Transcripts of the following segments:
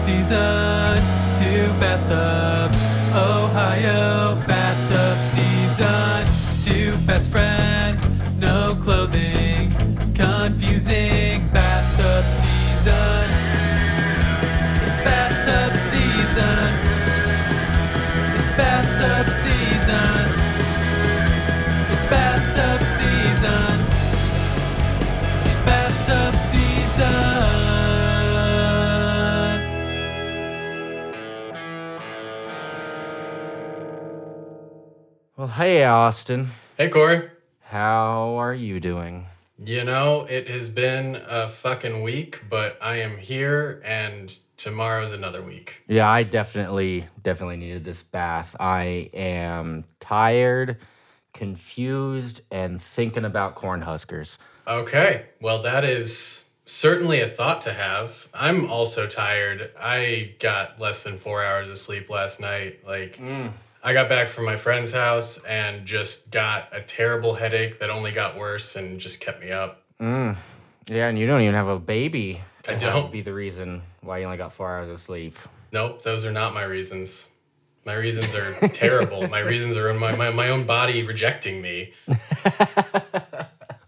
season. to bathtubs, Ohio hey, Austin. Hey, Corey. How are you doing? You know, it has been a fucking week, but I am here and tomorrow's another week. Yeah, I definitely, definitely needed this bath. I am tired, confused, and thinking about corn huskers. Okay, well, that is certainly a thought to have. I'm also tired. I got less than four hours of sleep last night. Like, mm. I got back from my friend's house and just got a terrible headache that only got worse and just kept me up. Mm. Yeah, and you don't even have a baby. I don't. Be the reason why you only got four hours of sleep. Nope, those are not my reasons. My reasons are terrible. my reasons are in my, my, my own body rejecting me.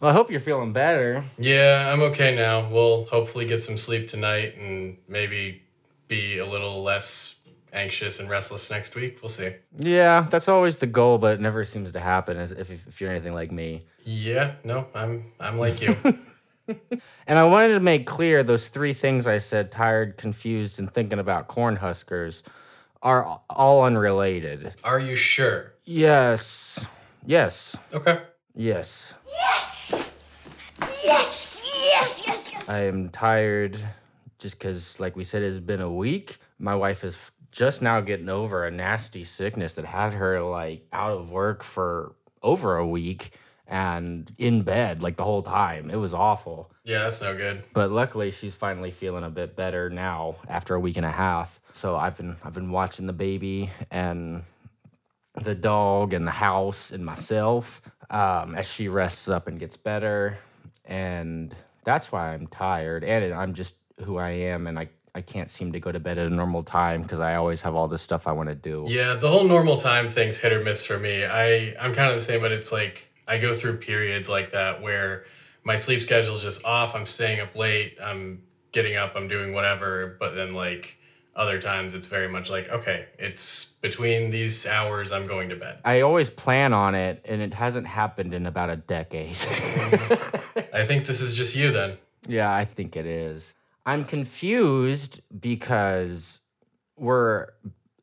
Well, I hope you're feeling better. Yeah, I'm okay now. We'll hopefully get some sleep tonight and maybe be a little less anxious and restless next week. We'll see. Yeah, that's always the goal, but it never seems to happen. As if, if you're anything like me. Yeah, no, I'm I'm like you. And I wanted to make clear those three things I said tired, confused, and thinking about corn huskers are all unrelated. Are you sure? Yes. Yes. Okay. Yes. Yes! Yes, yes, yes, yes. I am tired just because, like we said, it's been a week. My wife is f- just now getting over a nasty sickness that had her like out of work for over a week and in bed like the whole time. It was awful. Yeah, that's no good. but luckily she's finally feeling a bit better now after a week and a half so i've been i've been watching the baby and the dog and the house and myself um, as she rests up and gets better and that's why i'm tired and i'm just who i am and i I can't seem to go to bed at a normal time because I always have all this stuff I want to do. Yeah, the whole normal time thing's hit or miss for me. I I'm kind of the same, but it's like I go through periods like that where my sleep schedule's just off. I'm staying up late. I'm getting up. I'm doing whatever. But then like other times, it's very much like okay, it's between these hours. I'm going to bed. I always plan on it, and it hasn't happened in about a decade. I think this is just you then. Yeah, I think it is. I'm confused because we're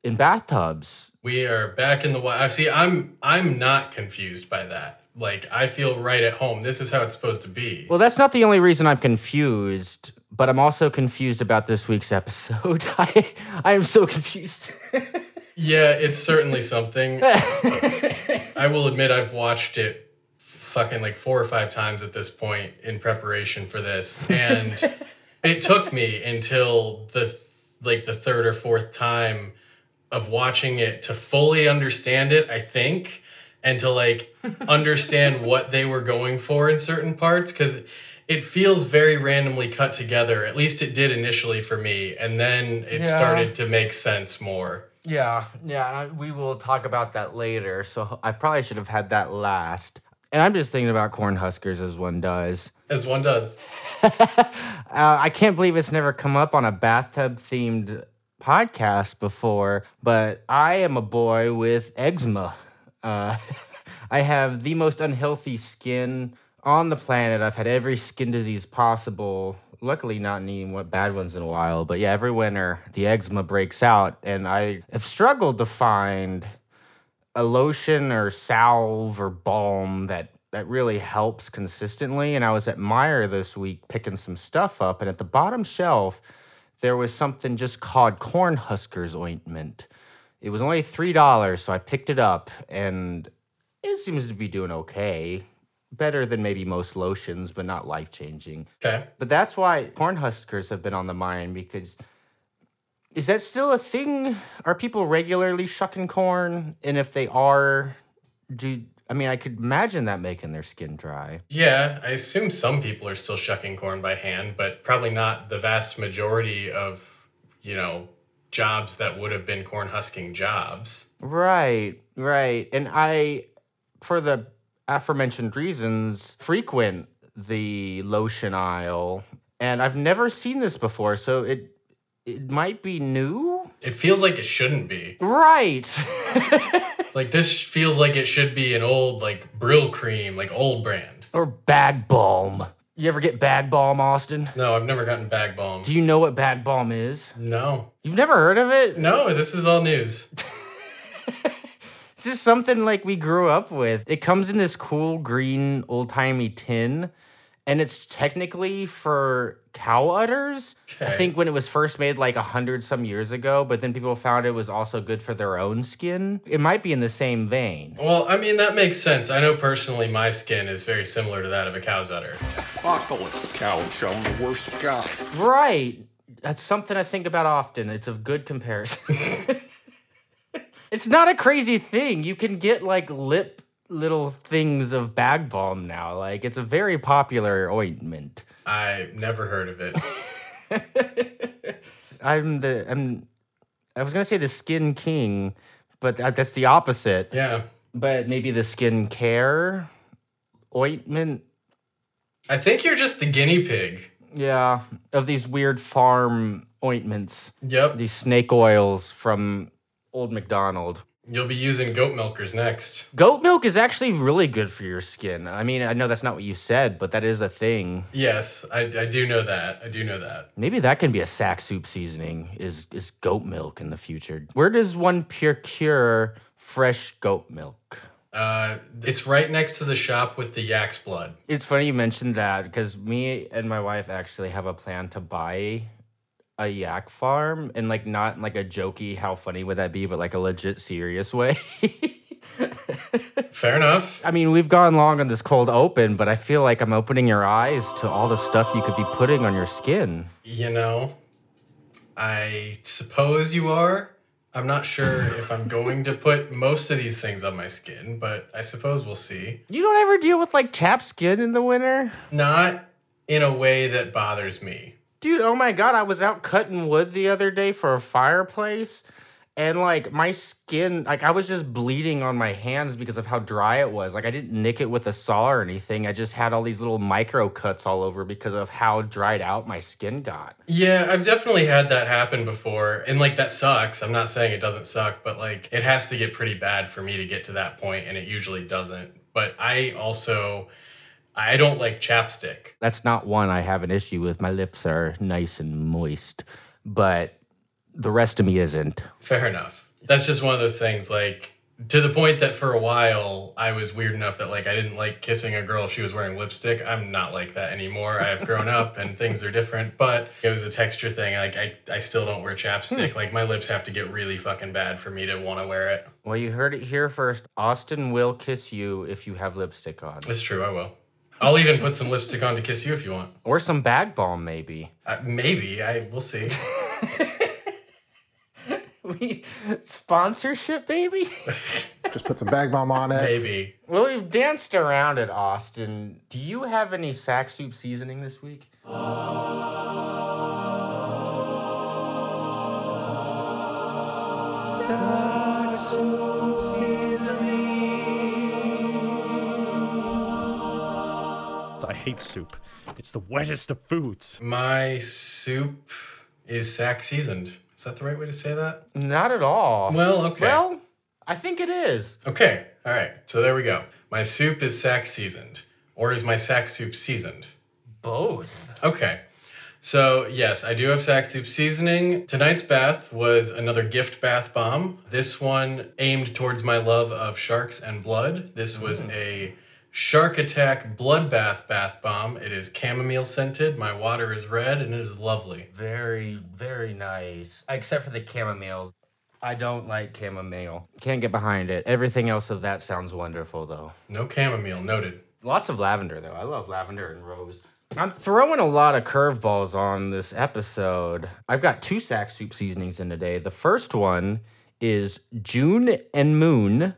in bathtubs. We are back in the wild. See, I'm I'm not confused by that. Like I feel right at home. This is how it's supposed to be. Well, that's not the only reason I'm confused, but I'm also confused about this week's episode. I I am so confused. Yeah, it's certainly something. I will admit I've watched it fucking like four or five times at this point in preparation for this. And it took me until the like the third or fourth time of watching it to fully understand it, I think, and to like understand what they were going for in certain parts cuz it feels very randomly cut together. At least it did initially for me, and then it Yeah. started to make sense more. Yeah, yeah, and I- we will talk about that later. So I probably should have had that last. And I'm just thinking about corn huskers as one does. As one does. uh, I can't believe it's never come up on a bathtub themed podcast before, but I am a boy with eczema. Uh, I have the most unhealthy skin on the planet. I've had every skin disease possible. Luckily, not any what bad ones in a while, but yeah, every winter the eczema breaks out, and I have struggled to find a lotion or salve or balm that that really helps consistently. And I was at Meijer this week picking some stuff up, and at the bottom shelf there was something just called corn huskers ointment. It was only three dollars, so I picked it up, and it seems to be doing okay. Better than maybe most lotions, but not life changing. Okay. But that's why corn huskers have been on the mind because is that still a thing? Are people regularly shucking corn? And if they are, do I mean I could imagine that making their skin dry. Yeah, I assume some people are still shucking corn by hand, but probably not the vast majority of you know, jobs that would have been corn husking jobs. Right, right. And I, for the aforementioned reasons, frequent the lotion aisle, and I've never seen this before, so it it might be new. It feels like it shouldn't be. Right. Like this feels like it should be an old like Brylcreem, like old brand. or bag balm. You ever get bag balm, Austin? No, I've never gotten bag balm. Do you know what bag balm is? No. You've never heard of it? No, this is all news. It's just something like we grew up with. It comes in this cool green old timey tin, and it's technically for cow udders. I think when it was first made like a hundred some years ago, but then people found it was also good for their own skin. It might be in the same vein. Well, I mean that makes sense. I know personally my skin is very similar to that of a cow's udder. Apocalypse cow shown the worst guy. Right. That's something I think about often. It's a good comparison. it's not a crazy thing. You can get like lip little things of bag balm now. Like it's a very popular ointment. I never heard of it. I'm the I'm I was gonna say the skin king, but that, that's the opposite. Yeah. But maybe the skin care ointment. I think you're just the guinea pig. Yeah, of these weird farm ointments, Yep. these snake oils from Old McDonald. You'll be using goat milkers next. Goat milk is actually really good for your skin. I mean, I know that's not what you said, but that is a thing. Yes, I, I do know that. I do know that. Maybe that can be a sack soup seasoning. Is is goat milk in the future? Where does one procure fresh goat milk? Uh, it's right next to the shop with the yak's blood. It's funny you mentioned that because me and my wife actually have a plan to buy a yak farm and like not like a jokey how funny would that be, but like a legit serious way. Fair enough. I mean, we've gone long on this cold open, but I feel like I'm opening your eyes to all the stuff you could be putting on your skin. You know, I suppose you are. I'm not sure if I'm going to put most of these things on my skin, but I suppose we'll see. You don't ever deal with like chapped skin in the winter? Not in a way that bothers me. Dude, oh my god, I was out cutting wood the other day for a fireplace and like my skin, like I was just bleeding on my hands because of how dry it was. Like I didn't nick it with a saw or anything. I just had all these little micro cuts all over because of how dried out my skin got. Yeah, I've definitely had that happen before. And like that sucks. I'm not saying it doesn't suck, but like it has to get pretty bad for me to get to that point and it usually doesn't. But I also I don't like chapstick. That's not one I have an issue with. My lips are nice and moist, but the rest of me isn't. Fair enough. That's just one of those things like to the point that for a while I was weird enough that like I didn't like kissing a girl if she was wearing lipstick. I'm not like that anymore. I've grown up and things are different, but it was a texture thing. Like I, I still don't wear chapstick. Hmm. Like my lips have to get really fucking bad for me to want to wear it. Well, you heard it here first. Austin will kiss you if you have lipstick on, It's true, I will. I'll even put some lipstick on to kiss you if you want. or some bag balm, maybe. Uh, maybe I we'll see. We sponsorship, baby. Just put some bag balm on it. Maybe. well, we've danced around it, Austin. Do you have any sack soup seasoning this week? I hate soup. It's the wettest of foods. My soup is sack seasoned. Is that the right way to say that? Not at all. Well, okay. Well, I think it is. Okay, all right. So there we go. My soup is sack seasoned, or is my sack soup seasoned? Both. Okay. So, yes, I do have sack soup seasoning. Tonight's bath was another gift bath bomb. This one aimed towards my love of sharks and blood. This was hmm. a Shark Attack Bloodbath Bath Bomb. It is chamomile scented. My water is red and it is lovely. Very, very nice. Except for the chamomile. I don't like chamomile. Can't get behind it. Everything else of that sounds wonderful, though. No chamomile, noted. Lots of lavender, though. I love lavender and rose. I'm throwing a lot of curveballs on this episode. I've got two sack soup seasonings in today. The first one is June and Moon,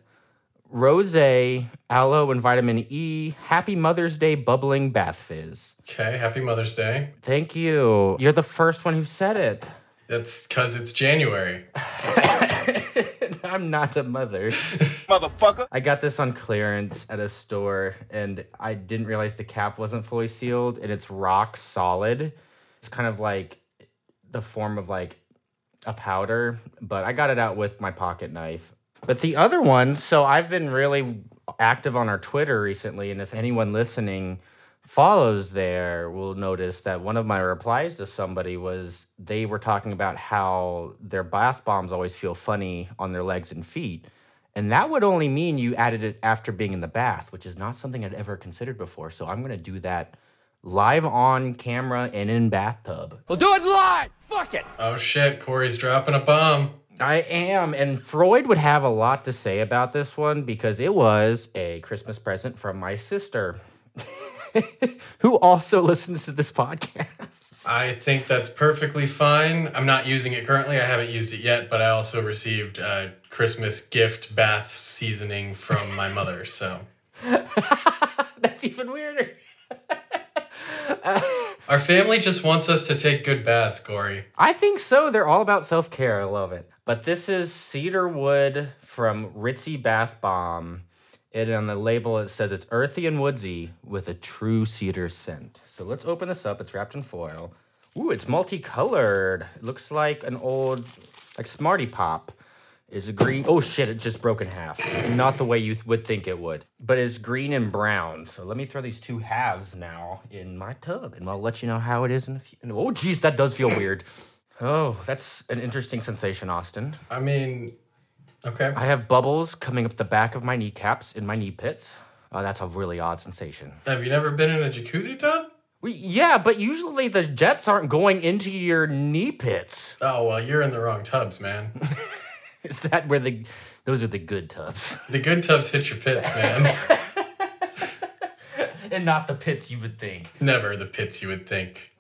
Rose, Aloe, and Vitamin E. Happy Mother's Day Bubbling Bath Fizz. Okay, happy Mother's Day. Thank you. You're the first one who said it. That's because it's January. I'm not a mother. Motherfucker. I got this on clearance at a store and I didn't realize the cap wasn't fully sealed and it's rock solid. It's kind of like the form of like a powder, but I got it out with my pocket knife. But the other one, so I've been really active on our Twitter recently, and if anyone listening follows there will notice that one of my replies to somebody was they were talking about how their bath bombs always feel funny on their legs and feet. And that would only mean you added it after being in the bath, which is not something I'd ever considered before. So I'm going to do that live on camera and in bathtub. We'll do it live! Fuck it! Oh shit, Corey's dropping a bomb. I am. And Freud would have a lot to say about this one because it was a Christmas present from my sister, who also listens to this podcast. I think that's perfectly fine. I'm not using it currently. I haven't used it yet, but I also received a Christmas gift bath seasoning from my mother. So That's even weirder. Uh, our family just wants us to take good baths, Corey. I think so. They're all about self care. I love it. But this is cedar wood from Ritzy Bath Bomb. And on the label, it says it's earthy and woodsy with a true cedar scent. So let's open this up. It's wrapped in foil. Ooh, it's multicolored. It looks like an old, like Smarty Pop. Is green. Oh shit! It just broke in half. Not the way you would think it would, but it's green and brown. So let me throw these two halves now in my tub, and I'll let you know how it is in a few. Oh geez, that does feel weird. Oh, that's an interesting sensation, Austin. I mean, okay. I have bubbles coming up the back of my kneecaps in my knee pits. Oh, that's a really odd sensation. Have you never been in a jacuzzi tub? We, yeah, but usually the jets aren't going into your knee pits. Oh, well, you're in the wrong tubs, man. Is that where the those are the good tubs, The good tubs hit your pits, man. and not the pits you would think? Never the pits you would think.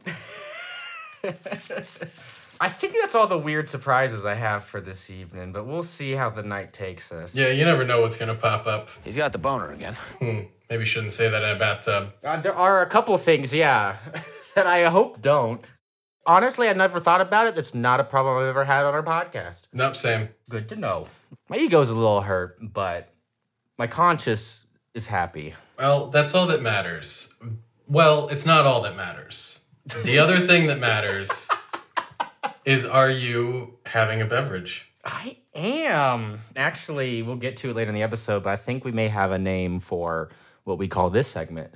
I think that's all the weird surprises I have for this evening, but we'll see how the night takes us. Yeah, you never know what's gonna pop up. He's got the boner again. Hmm, maybe shouldn't say that in a bathtub. Uh, there are a couple things, yeah, that I hope don't. Honestly, I never thought about it. That's not a problem I've ever had on our podcast. Nope, same. Good to know. My ego's a little hurt, but my conscience is happy. Well, that's all that matters. Well, it's not all that matters. The other thing that matters is are you having a beverage? I am. Actually, we'll get to it later in the episode, but I think we may have a name for what we call this segment.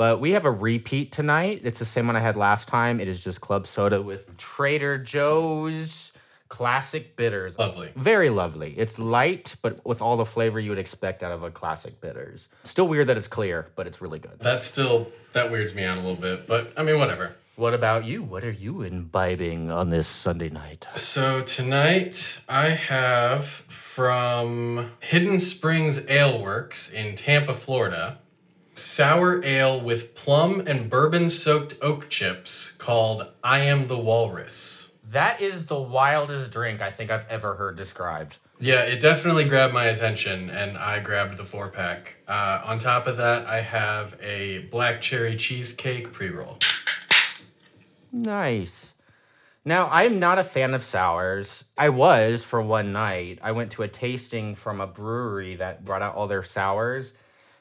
But we have a repeat tonight. It's the same one I had last time. It is just club soda with Trader Joe's classic bitters. Lovely. Very lovely. It's light, but with all the flavor you would expect out of a classic bitters. Still weird that it's clear, but it's really good. That still that weirds me out a little bit, but I mean whatever. What about you? What are you imbibing on this Sunday night? So tonight I have from Hidden Springs Ale Works in Tampa, Florida, sour ale with plum and bourbon soaked oak chips called I Am the Walrus. That is the wildest drink I think I've ever heard described. Yeah, it definitely grabbed my attention, and I grabbed the four pack. Uh, on top of that, I have a black cherry cheesecake pre roll. Nice. Now, I'm not a fan of sours. I was for one night. I went to a tasting from a brewery that brought out all their sours,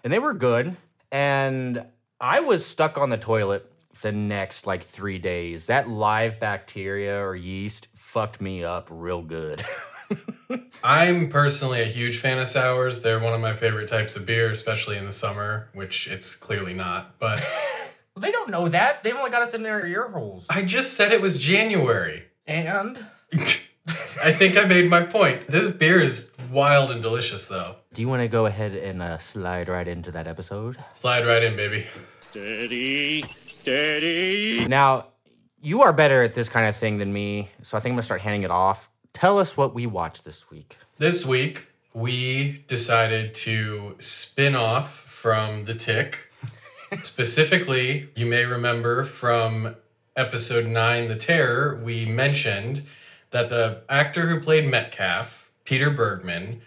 and they were good. And I was stuck on the toilet the next like three days. That live bacteria or yeast fucked me up real good. I'm personally a huge fan of sours. They're one of my favorite types of beer, especially in the summer, which it's clearly not. But they don't know that. They've only got us in their ear holes. I just said it was January. And I think I made my point. This beer is wild and delicious, though. Do you want to go ahead and uh, slide right into that episode? Slide right in, baby. Steady, steady. Now, you are better at this kind of thing than me, so I think I'm gonna start handing it off. Tell us what we watched this week. This week, we decided to spin off from The Tick. Specifically, you may remember from episode 9, The Terror, we mentioned that the actor who played Metcalf, Peter Bergman,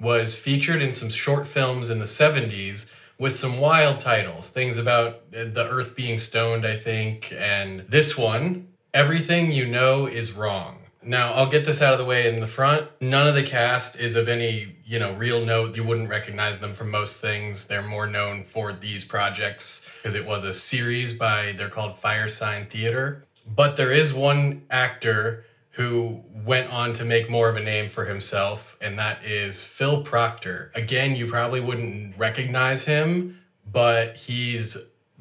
was featured in some short films in the 70s with some wild titles. Things about uh, the earth being stoned, I think. And this one, Everything You Know Is Wrong. Now, I'll get this out of the way in the front. None of the cast is of any, you know, real note. You wouldn't recognize them from most things. They're more known for these projects because it was a series by, they're called Firesign Theatre. But there is one actor who went on to make more of a name for himself, and that is Phil Proctor. Again, you probably wouldn't recognize him, but he's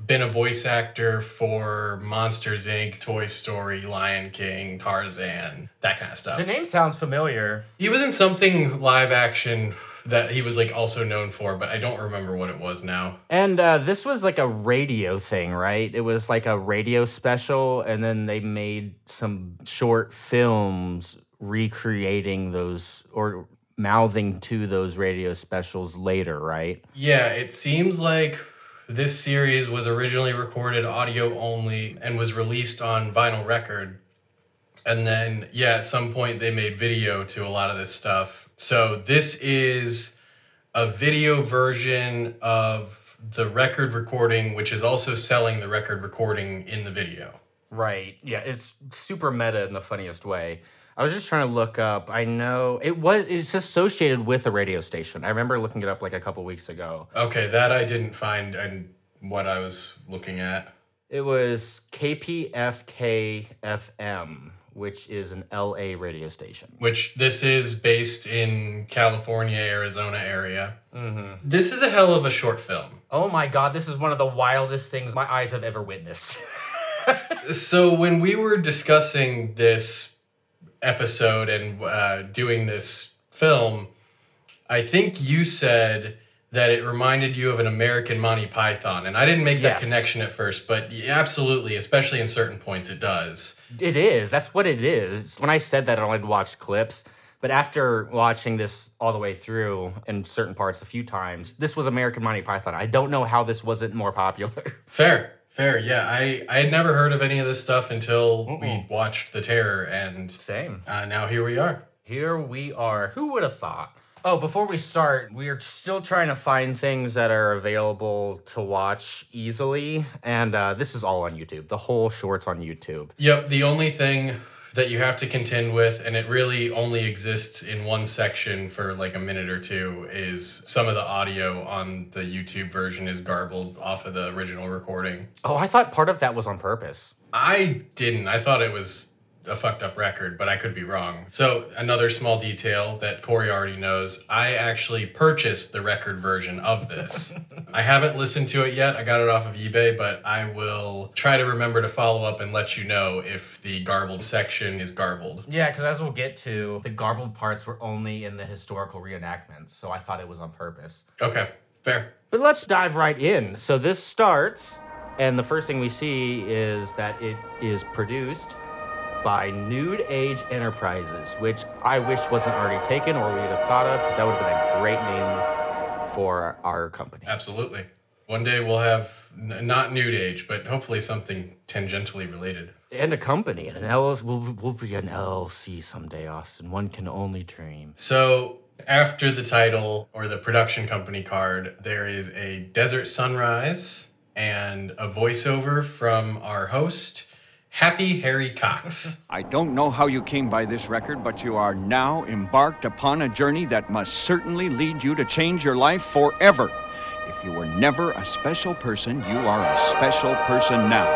been a voice actor for Monsters Inc., Toy Story, Lion King, Tarzan, that kind of stuff. The name sounds familiar. He was in something live action that he was like also known for, but I don't remember what it was now. And uh, this was like a radio thing, right? It was like a radio special, and then they made some short films recreating those or mouthing to those radio specials later, right? Yeah, it seems like this series was originally recorded audio only and was released on vinyl record. And then, yeah, at some point they made video to a lot of this stuff. So this is a video version of the record recording, which is also selling the record recording in the video. Right. Yeah, it's super meta in the funniest way. I was just trying to look up. I know it was it's associated with a radio station. I remember looking it up like a couple weeks ago. Okay, that I didn't find and what I was looking at. It was KPFK FM, which is an LA radio station. which this is based in California, Arizona area. This is a hell of a short film. Oh my god, this is one of the wildest things my eyes have ever witnessed. So when we were discussing this episode and uh, doing this film, I think you said that it reminded you of an American Monty Python, and I didn't make that Yes. connection at first, but absolutely, especially in certain points, it does. It is. That's what it is. When I said that, I only watched clips. But after watching this all the way through in certain parts a few times, this was American Monty Python. I don't know how this wasn't more popular. Fair, fair, yeah. I I had never heard of any of this stuff until we watched The Terror, and Same. uh, now here we are. Here we are. Who would have thought? Oh, before we start, we are still trying to find things that are available to watch easily. And uh, this is all on YouTube. The whole short's on YouTube. Yep, the only thing that you have to contend with, and it really only exists in one section for like a minute or two, is some of the audio on the YouTube version is garbled off of the original recording. Oh, I thought part of that was on purpose. I didn't. I thought it was a fucked up record, but I could be wrong. So, another small detail that Corey already knows I actually purchased the record version of this. I haven't listened to it yet. I got it off of eBay, but I will try to remember to follow up and let you know if the garbled section is garbled. Yeah, because as we'll get to, the garbled parts were only in the historical reenactments. So I thought it was on purpose. Okay, fair. But let's dive right in. So this starts, and the first thing we see is that it is produced by Nude Age Enterprises, which I wish wasn't already taken or we'd have thought of, because that would have been a great name for our company. Absolutely. One day we'll have n- not nude age, but hopefully something tangentially related. And a company, and an LLC. We'll, we'll be an LLC someday, Austin. One can only dream. So, after the title or the production company card, there is a desert sunrise and a voiceover from our host, Happy Harry Cox. I don't know how you came by this record, but you are now embarked upon a journey that must certainly lead you to change your life forever. If you were never a special person, you are a special person now.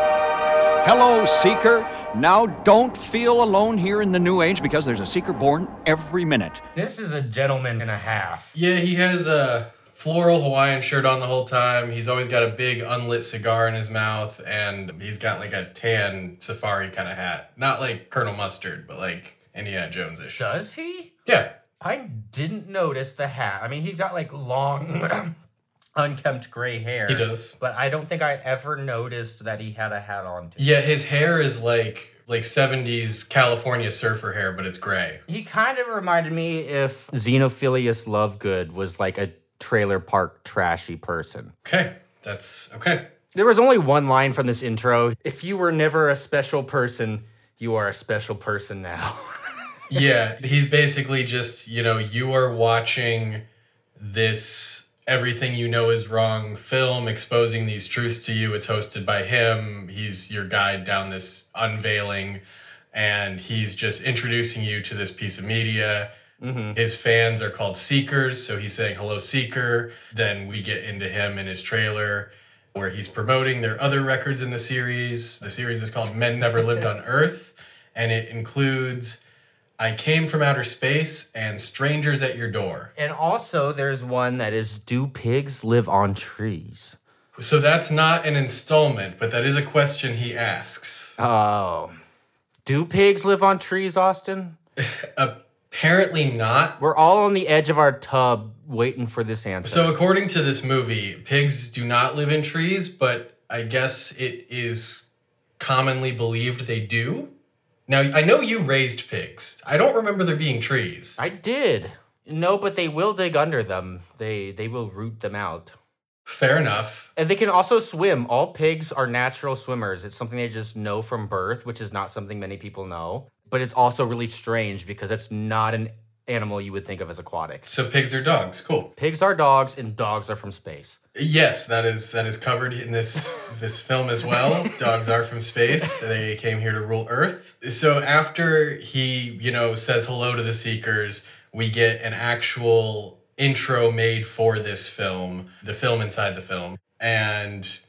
Hello, Seeker. Now don't feel alone here in the New Age because there's a Seeker born every minute. This is a gentleman and a half. yeah, he has a floral Hawaiian shirt on the whole time. He's always got a big unlit cigar in his mouth, and he's got like a tan safari kind of hat. Not like Colonel Mustard, but like Indiana Jones ish. Does he? Yeah. I didn't notice the hat. I mean, he's got like long, unkempt gray hair. He does. But I don't think I ever noticed that he had a hat on. Yeah, his hair is like like 70s California surfer hair, but it's gray. He kind of reminded me if Xenophilius Lovegood was like a trailer park trashy person. Okay, that's okay. There was only one line from this intro. If you were never a special person, you are a special person now. Yeah, he's basically just, you know, you are watching this everything you know is wrong film exposing these truths to you. It's hosted by him. He's your guide down this unveiling and he's just introducing you to this piece of media. Mm-hmm. His fans are called Seekers, so he's saying hello, Seeker. Then we get into him in his trailer where he's promoting their other records in the series. The series is called Men Never Lived on Earth, and it includes I Came from Outer Space and Strangers at Your Door. And also, there's one that is Do pigs live on trees? So that's not an installment, but that is a question he asks. Oh. Do pigs live on trees, Austin? Apparently not. We're all on the edge of our tub waiting for this answer. So, according to this movie, pigs do not live in trees, but I guess it is commonly believed they do. Now, I know you raised pigs. I don't remember there being trees. I did. No, but they will dig under them. They they will root them out. Fair enough. And they can also swim. All pigs are natural swimmers. It's something they just know from birth, which is not something many people know. But it's also really strange because it's not an animal you would think of as aquatic. So, pigs are dogs. Cool. Pigs are dogs and dogs are from space. Yes, that is that is covered in this this film as well. Dogs are from space. They came here to rule Earth. So after he, you know, says hello to the Seekers, we get an actual intro made for this film, the film inside the film. And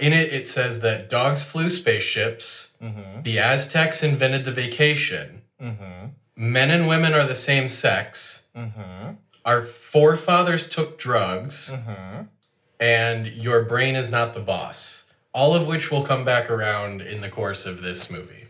in it it says that dogs flew spaceships, mm-hmm. the Aztecs invented the vacation, mm-hmm. men and women are the same sex, mm-hmm. our forefathers took drugs and your brain is not the boss. All of which will come back around in the course of this movie.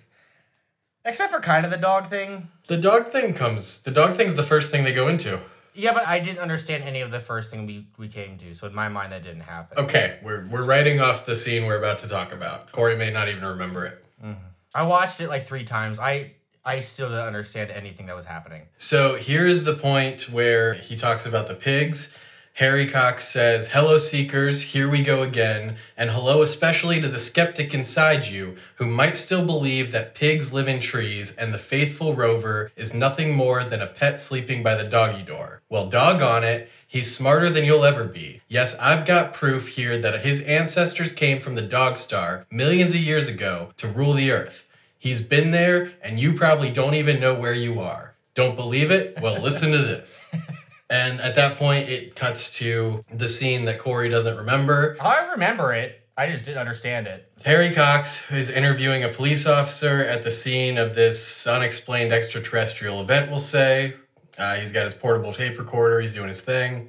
Except for kind of the dog thing. The dog thing comes. The dog thing's the first thing they go into. Yeah, but I didn't understand any of the first thing we, we came to. So in my mind, that didn't happen. Okay, we're we're writing off the scene we're about to talk about. Corey may not even remember it. Mm-hmm. I watched it like three times. I I still didn't understand anything that was happening. So here's the point where he talks about the pigs. Harry Cox says, Hello, Seekers, here we go again, and hello especially to the skeptic inside you who might still believe that pigs live in trees and the faithful rover is nothing more than a pet sleeping by the doggy door. Well, doggone it, he's smarter than you'll ever be. Yes, I've got proof here that his ancestors came from the dog star millions of years ago to rule the earth. He's been there, and you probably don't even know where you are. Don't believe it? Well, listen to this. And at that point, it cuts to the scene that Corey doesn't remember. I remember it. I just didn't understand it. Harry Cox is interviewing a police officer at the scene of this unexplained extraterrestrial event, we'll say. Uh, he's got his portable tape recorder, he's doing his thing.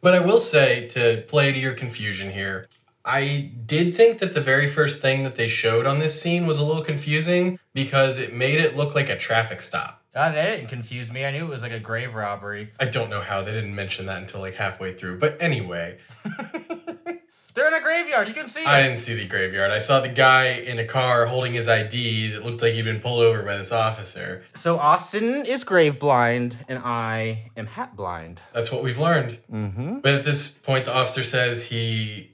But I will say, to play to your confusion here, I did think that the very first thing that they showed on this scene was a little confusing because it made it look like a traffic stop. Uh, that didn't confuse me. I knew it was like a grave robbery. I don't know how they didn't mention that until like halfway through. But anyway, They're in a graveyard. You can see I it. didn't see the graveyard. I saw the guy in a car holding his ID that looked like he'd been pulled over by this officer. So Austin is grave blind, and I am hat blind. That's what we've learned. Mm-hmm. But at this point, the officer says he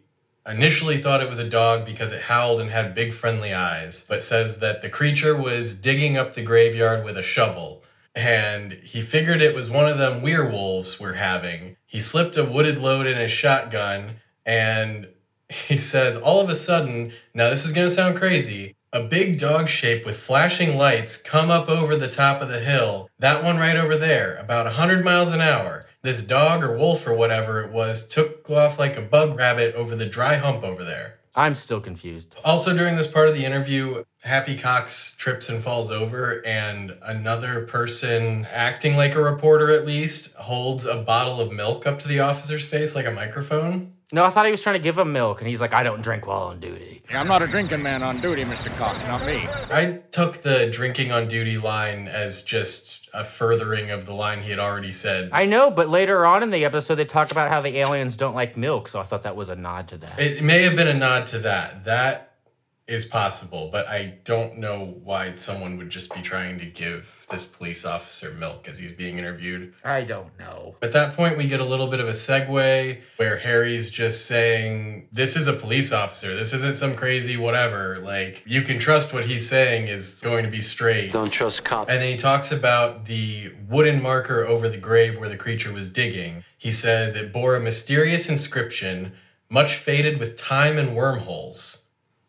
initially thought it was a dog because it howled and had big friendly eyes, but says that the creature was digging up the graveyard with a shovel. And he figured it was one of them werewolves we're having. He slipped a wooded load in his shotgun, and he says, all of a sudden, now this is gonna sound crazy, a big dog shape with flashing lights come up over the top of the hill. That one right over there, about 100 miles an hour. This dog or wolf or whatever it was took off like a bug rabbit over the dry hump over there. I'm still confused. Also, during this part of the interview, Happy Cox trips and falls over, and another person, acting like a reporter at least, holds a bottle of milk up to the officer's face like a microphone. No, I thought he was trying to give him milk, and he's like, I don't drink while on duty. Yeah, I'm not a drinking man on duty, Mr. Cox, not me. I took the drinking on duty line as just a furthering of the line he had already said. I know, but later on in the episode, they talk about how the aliens don't like milk, so I thought that was a nod to that. It may have been a nod to that. That is possible, but I don't know why someone would just be trying to give this police officer milk as he's being interviewed. I don't know. At that point, we get a little bit of a segue where Harry's just saying, This is a police officer. This isn't some crazy whatever. Like, you can trust what he's saying is going to be straight. Don't trust cops. And then he talks about the wooden marker over the grave where the creature was digging. He says it bore a mysterious inscription, much faded with time and wormholes.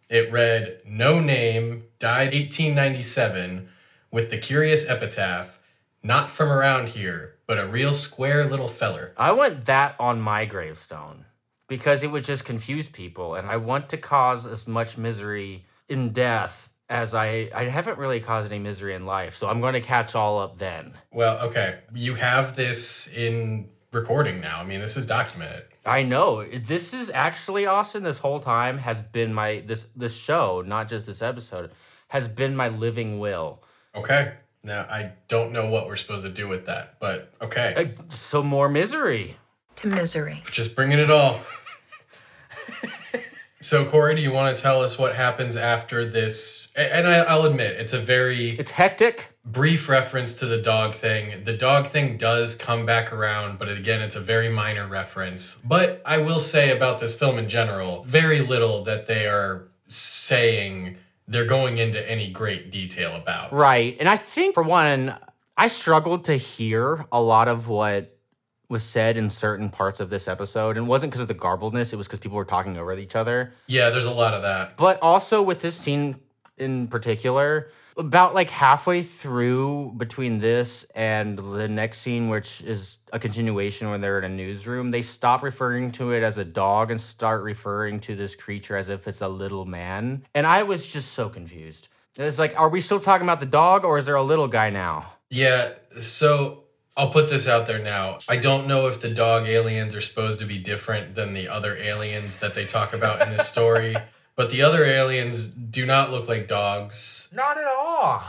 It read, No name, died 1897, with the curious epitaph, not from around here, but a real square little feller. I want that on my gravestone because it would just confuse people, and I want to cause as much misery in death as I I haven't really caused any misery in life, so I'm going to catch all up then. Well, okay, you have this in recording now. I mean, this is documented. I know this is actually Austin. This whole time has been my this this show, not just this episode, has been my living will. Okay. Now, I don't know what we're supposed to do with that, but okay. Uh, So more misery. To misery. Just bringing it all. so, Corey, do you want to tell us what happens after this? And I, I'll admit, it's a very It's hectic. brief reference to the dog thing. The dog thing does come back around, but again, it's a very minor reference. But I will say about this film in general, very little that they are saying they're going into any great detail about. Right. And I think, for one, I struggled to hear a lot of what was said in certain parts of this episode. And it wasn't because of the garbledness, it was because people were talking over each other. Yeah, there's a lot of that. But also with this scene in particular, about like halfway through between this and the next scene, which is a continuation when they're in a newsroom, they stop referring to it as a dog and start referring to this creature as if it's a little man. And I was just so confused. It's like, are we still talking about the dog or is there a little guy now? Yeah, so I'll put this out there now. I don't know if the dog aliens are supposed to be different than the other aliens that they talk about in this story, but the other aliens do not look like dogs. Not at all.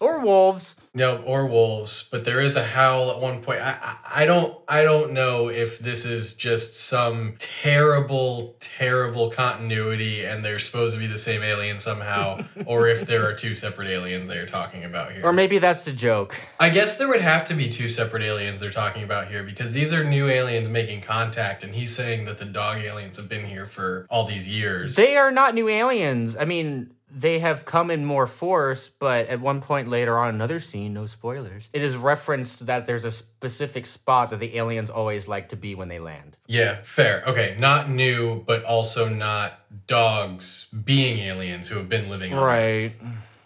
Or wolves. No, or wolves, but there is a howl at one point. I, I I don't I don't know if this is just some terrible terrible continuity and they're supposed to be the same alien somehow, or if there are two separate aliens they are talking about here. Or maybe that's the joke. I guess there would have to be two separate aliens they're talking about here because these are new aliens making contact, and he's saying that the dog aliens have been here for all these years. They are not new aliens. I mean, they have come in more force, but at one point later on, another scene, no spoilers, it is referenced that there's a specific spot that the aliens always like to be when they land. yeah, fair. Okay, not new, but also not dogs being aliens who have been living on Earth. Right.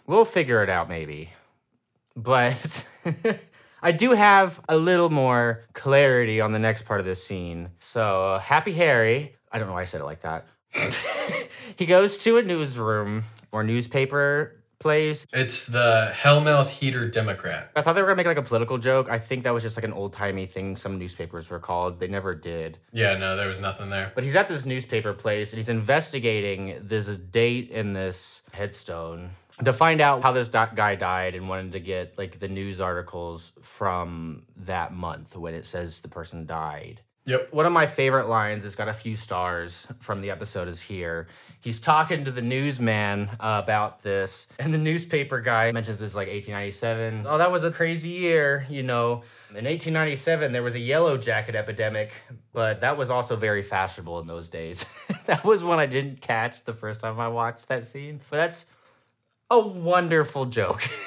We'll figure it out maybe. But I do have a little more clarity on the next part of this scene. So, uh, Happy Harry, I don't know why I said it like that. he goes to a newsroom or newspaper place It's the Hellmouth Heater Democrat. I thought they were gonna make like a political joke. I think that was just like an old timey thing some newspapers were called. They never did. Yeah, no, there was nothing there. But he's at this newspaper place and he's investigating this date in this headstone to find out how this guy died and wanted to get like the news articles from that month when it says the person died. Yep. One of my favorite lines, it's got a few stars from the episode, is here. He's talking to the newsman uh, about this, and the newspaper guy mentions this like 1897. Oh, that was a crazy year, you know. In 1897, there was a yellow jacket epidemic, but that was also very fashionable in those days. that was one I didn't catch the first time I watched that scene, but that's a wonderful joke.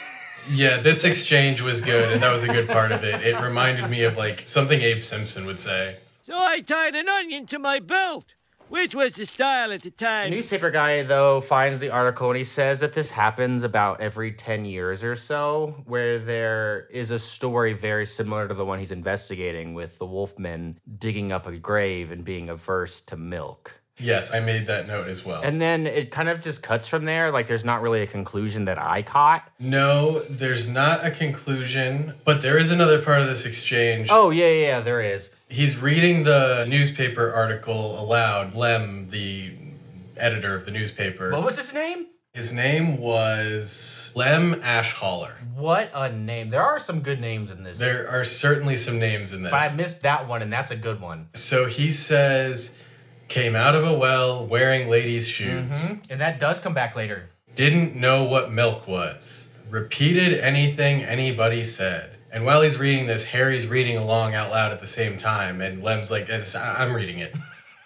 Yeah, this exchange was good, and that was a good part of it. It reminded me of like something Abe Simpson would say. So I tied an onion to my belt, which was the style at the time. The newspaper guy, though, finds the article and he says that this happens about every 10 years or so, where there is a story very similar to the one he's investigating with the wolfmen digging up a grave and being averse to milk. Yes, I made that note as well. And then it kind of just cuts from there. Like, there's not really a conclusion that I caught. no, there's not a conclusion, but there is another part of this exchange. Oh, yeah, yeah, yeah, there is. He's reading the newspaper article aloud. Lem, the editor of the newspaper. What was his name? His name was Lem Ashhaller. What a name. There are some good names in this. There are certainly some names in this. but I missed that one, and that's a good one. so he says, came out of a well wearing ladies' mm-hmm. shoes. And that does come back later. Didn't know what milk was. Repeated anything anybody said. And while he's reading this, Harry's reading along out loud at the same time, and Lem's like, I'm reading it.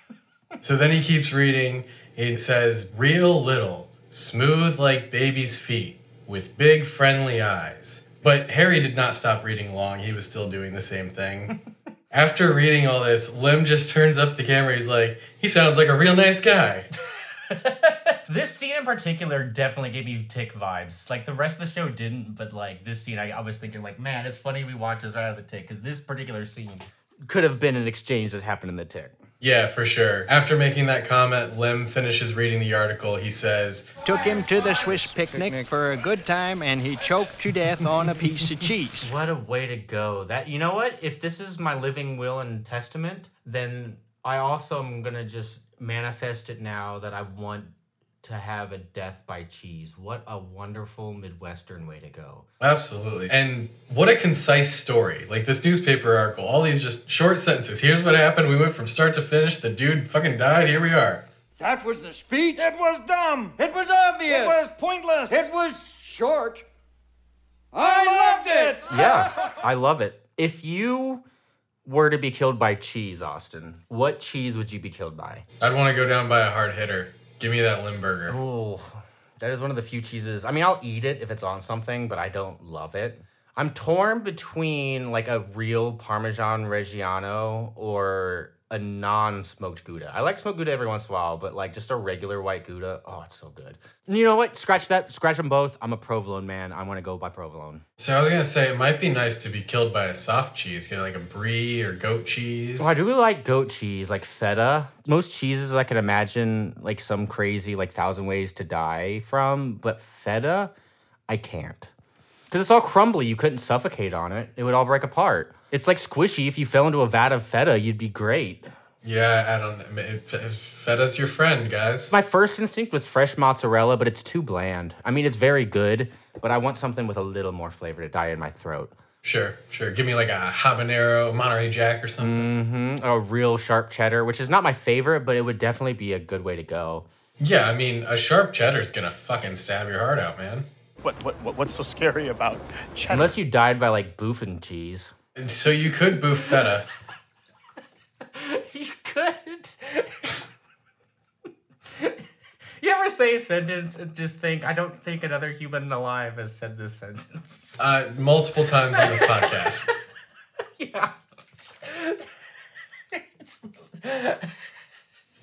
so then he keeps reading. It says, Real little, smooth like baby's feet, with big friendly eyes. But Harry did not stop reading along, he was still doing the same thing. After reading all this, Lem just turns up the camera. He's like, he sounds like a real nice guy. This scene in in particular definitely gave me tick vibes. Like the rest of the show didn't, but like this scene, I, I was thinking like, man, it's funny we watched this right out of the tick because this particular scene could have been an exchange that happened in the tick. Yeah, for sure. After making that comment, Lem finishes reading the article. He says, Took him to the Swiss picnic for a good time and he choked to death on a piece of cheese. What a way to go! That you know what? If this is my living will and testament, then I also am gonna just manifest it now that I want to have a death by cheese. What a wonderful Midwestern way to go. Absolutely. And what a concise story. Like this newspaper article, all these just short sentences. Here's what happened. We went from start to finish. The dude fucking died. Here we are. That was the speech? It was dumb. It was obvious. It was pointless. It was short. I loved it. Yeah, I love it. If you were to be killed by cheese, Austin, what cheese would you be killed by? I'd want to go down by a hard hitter. Give me that Limburger. Ooh, that is one of the few cheeses. I mean, I'll eat it if it's on something, but I don't love it. I'm torn between like a real Parmesan Reggiano or a non-smoked Gouda. I like smoked Gouda every once in a while, but like just a regular white Gouda, oh, it's so good. And you know what? Scratch that. Scratch them both. I'm a provolone man. I want to go by provolone. So I was gonna say it might be nice to be killed by a soft cheese, you know, like a brie or goat cheese. Oh, I do really like goat cheese, like feta. Most cheeses I can imagine like some crazy like thousand ways to die from, but feta, I can't. Because it's all crumbly. You couldn't suffocate on it. It would all break apart. It's like squishy. If you fell into a vat of feta, you'd be great. Yeah, I don't. It- Feta's your friend, guys. My first instinct was fresh mozzarella, but it's too bland. I mean, it's very good, but I want something with a little more flavor to die in my throat. Sure, sure. Give me like a habanero, Monterey Jack or something. hmm A real sharp cheddar, which is not my favorite, but it would definitely be a good way to go. Yeah, I mean, a sharp cheddar is gonna fucking stab your heart out, man. What, what, what, what's so scary about cheddar? Unless you died by like boofing cheese. And so you could boof feta. You could. you ever say a sentence and just think, I don't think another human alive has said this sentence? Uh, multiple times on this podcast. yeah.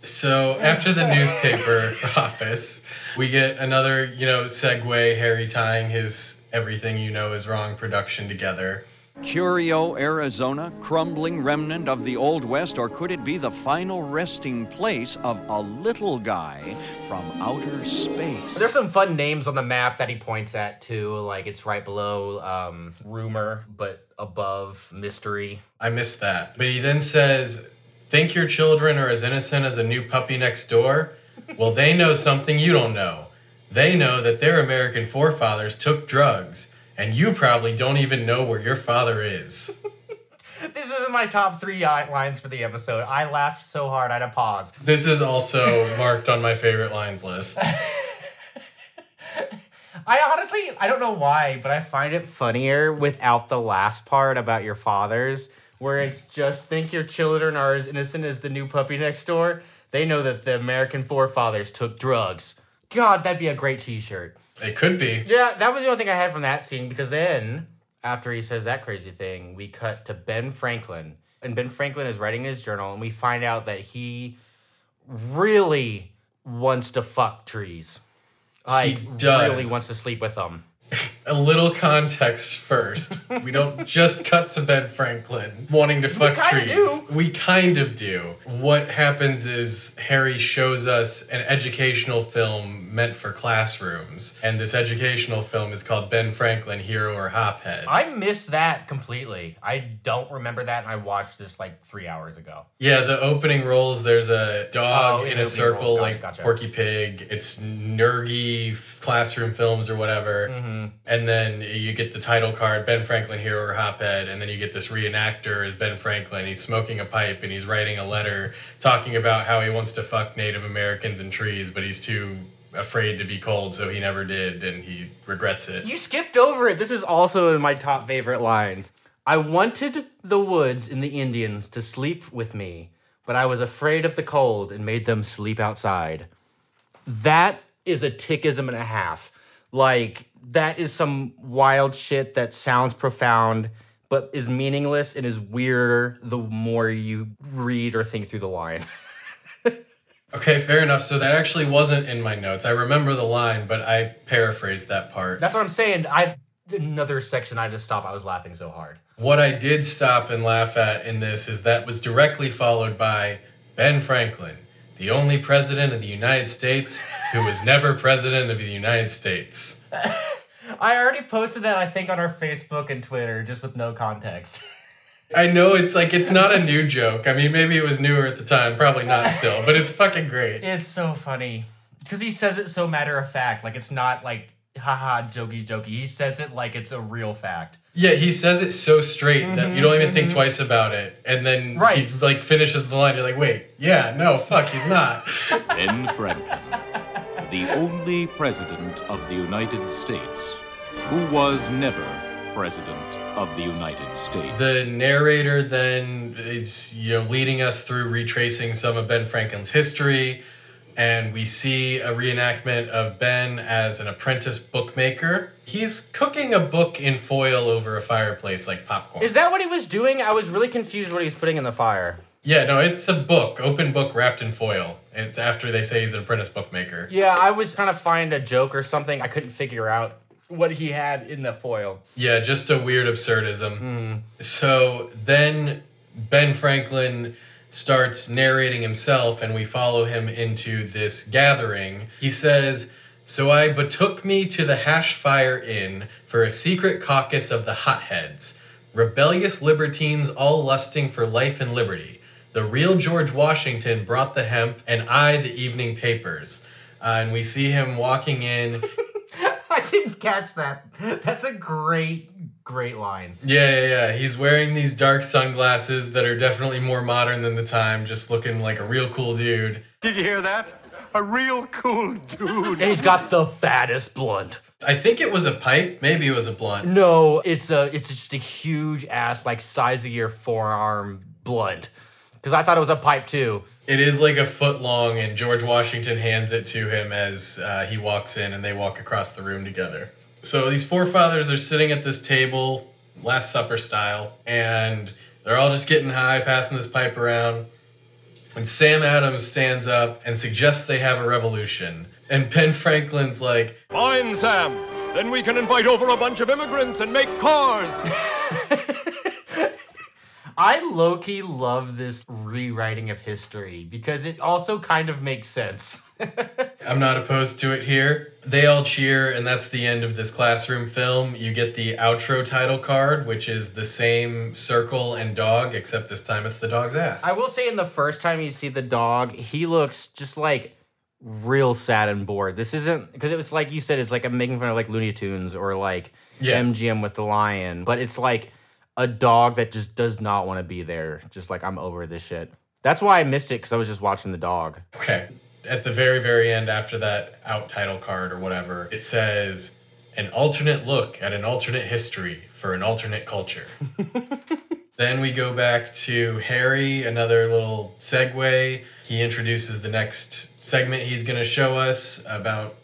So after the newspaper office, we get another, you know, segue, Harry tying his everything you know is wrong production together. Curio, Arizona, crumbling remnant of the Old West, or could it be the final resting place of a little guy from outer space? There's some fun names on the map that he points at too. Like it's right below um, rumor, but above mystery. I missed that. But he then says, Think your children are as innocent as a new puppy next door? Well, they know something you don't know. They know that their American forefathers took drugs, and you probably don't even know where your father is. This isn't my top three lines for the episode. I laughed so hard I had to pause. This is also marked on my favorite lines list. I honestly, I don't know why, but I find it funnier without the last part about your fathers, where it's just think your children are as innocent as the new puppy next door. They know that the American forefathers took drugs. God, that'd be a great T-shirt. It could be. Yeah, that was the only thing I had from that scene because then, after he says that crazy thing, we cut to Ben Franklin. And Ben Franklin is writing his journal, and we find out that he really wants to fuck trees. Like, does. really wants to sleep with them. A little context first. We don't just cut to Ben Franklin wanting to fuck kinda trees. do. We kind of do. What happens is Harry shows us an educational film meant for classrooms. And this educational film is called Ben Franklin, Hero or Hophead. I missed that completely. I don't remember that, and I watched this like three hours ago. Yeah, the opening rolls, there's a dog Oh, in in a circle rolls, gotcha, like gotcha. Porky Pig. It's nerdy classroom films or whatever. Mm-hmm. And then you get the title card, Ben Franklin, Hero or Hophead. And then you get this reenactor as Ben Franklin. He's smoking a pipe and he's writing a letter talking about how he wants to fuck Native Americans and trees, but he's too afraid to be cold, so he never did, and he regrets it. You skipped over it. This is also in my top favorite lines. I wanted the woods and the Indians to sleep with me, but I was afraid of the cold and made them sleep outside. That is a tickism and a half. Like, that is some wild shit that sounds profound, but is meaningless and is weirder the more you read or think through the line. Okay, fair enough. So that actually wasn't in my notes. I remember the line, but I paraphrased that part. That's what I'm saying. I another section I just stopped. I was laughing so hard. What I did stop and laugh at in this is that was directly followed by Ben Franklin, the only president of the United States who was never president of the United States. I already posted that I think on our Facebook and Twitter just with no context. I know it's like it's not a new joke. I mean, maybe it was newer at the time, probably not still, but it's fucking great. It's so funny because he says it so matter of fact, like it's not like haha jokey jokey. He says it like it's a real fact. Yeah, he says it so straight that mm-hmm, you don't even think mm-hmm. twice about it, and then Right. he like finishes the line. You're like, wait, yeah, no, fuck, he's not. Ben Franklin, the only president of the United States who was never president of the United States. The narrator then is you know leading us through retracing some of Ben Franklin's history, and we see a reenactment of Ben as an apprentice bookmaker. He's cooking a book in foil over a fireplace like popcorn. Is that what he was doing? I was really confused what he was putting in the fire. yeah, no, it's a book, open book wrapped in foil. And it's after they say he's an apprentice bookmaker. Yeah, I was trying to find a joke or something. I couldn't figure out what he had in the foil. Yeah, just a weird absurdism. So then Ben Franklin starts narrating himself, and we follow him into this gathering. He says, So I betook me to the Hashfire Inn for a secret caucus of the hotheads, rebellious libertines all lusting for life and liberty. The real George Washington brought the hemp, and I the evening papers. Uh, and we see him walking in. I didn't catch that. That's a great, great line. Yeah, yeah, yeah. He's wearing these dark sunglasses that are definitely more modern than the time, just looking like a real cool dude. Did you hear that? A real cool dude. And he's got the fattest blunt. I think it was a pipe, maybe it was a blunt. No, it's a it's just a huge ass like size of your forearm blunt. Because I thought it was a pipe too. It is like a foot long, and George Washington hands it to him as uh, he walks in and they walk across the room together. So these forefathers are sitting at this table, Last Supper style, and they're all just getting high, passing this pipe around. And Sam Adams stands up and suggests they have a revolution. And Ben Franklin's like, Fine, Sam. Then we can invite over a bunch of immigrants and make cars. I low key love this rewriting of history because it also kind of makes sense. I'm not opposed to it here. They all cheer, and that's the end of this classroom film. You get the outro title card, which is the same circle and dog, except this time it's the dog's ass. I will say, in the first time you see the dog, he looks just like real sad and bored. This isn't because it was like you said, it's like I'm making fun of like Looney Tunes or like Yeah. MGM with the lion, but it's like a dog that just does not want to be there. Just like I'm over this shit. That's why I missed it because I was just watching the dog. Okay. At the very, very end, after that out title card or whatever, it says an alternate look at an alternate history for an alternate culture. then we go back to Harry, another little segue. He introduces the next segment he's going to show us about.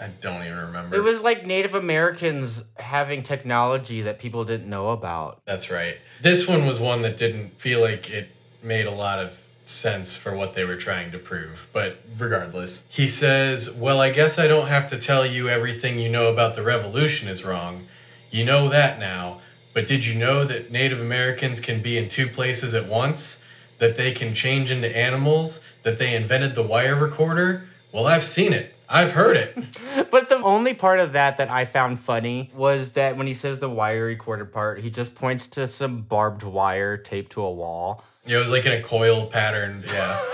I don't even remember. It was like Native Americans having technology that people didn't know about. That's right. This one was one that didn't feel like it made a lot of sense for what they were trying to prove. But regardless, he says, Well, I guess I don't have to tell you everything you know about the revolution is wrong. You know that now. But did you know that Native Americans can be in two places at once? That they can change into animals? That they invented the wire recorder? Well, I've seen it. I've heard it. But the only part of that that I found funny was that when he says the wire recorder part, he just points to some barbed wire taped to a wall. Yeah, it was like in a coil pattern. Yeah.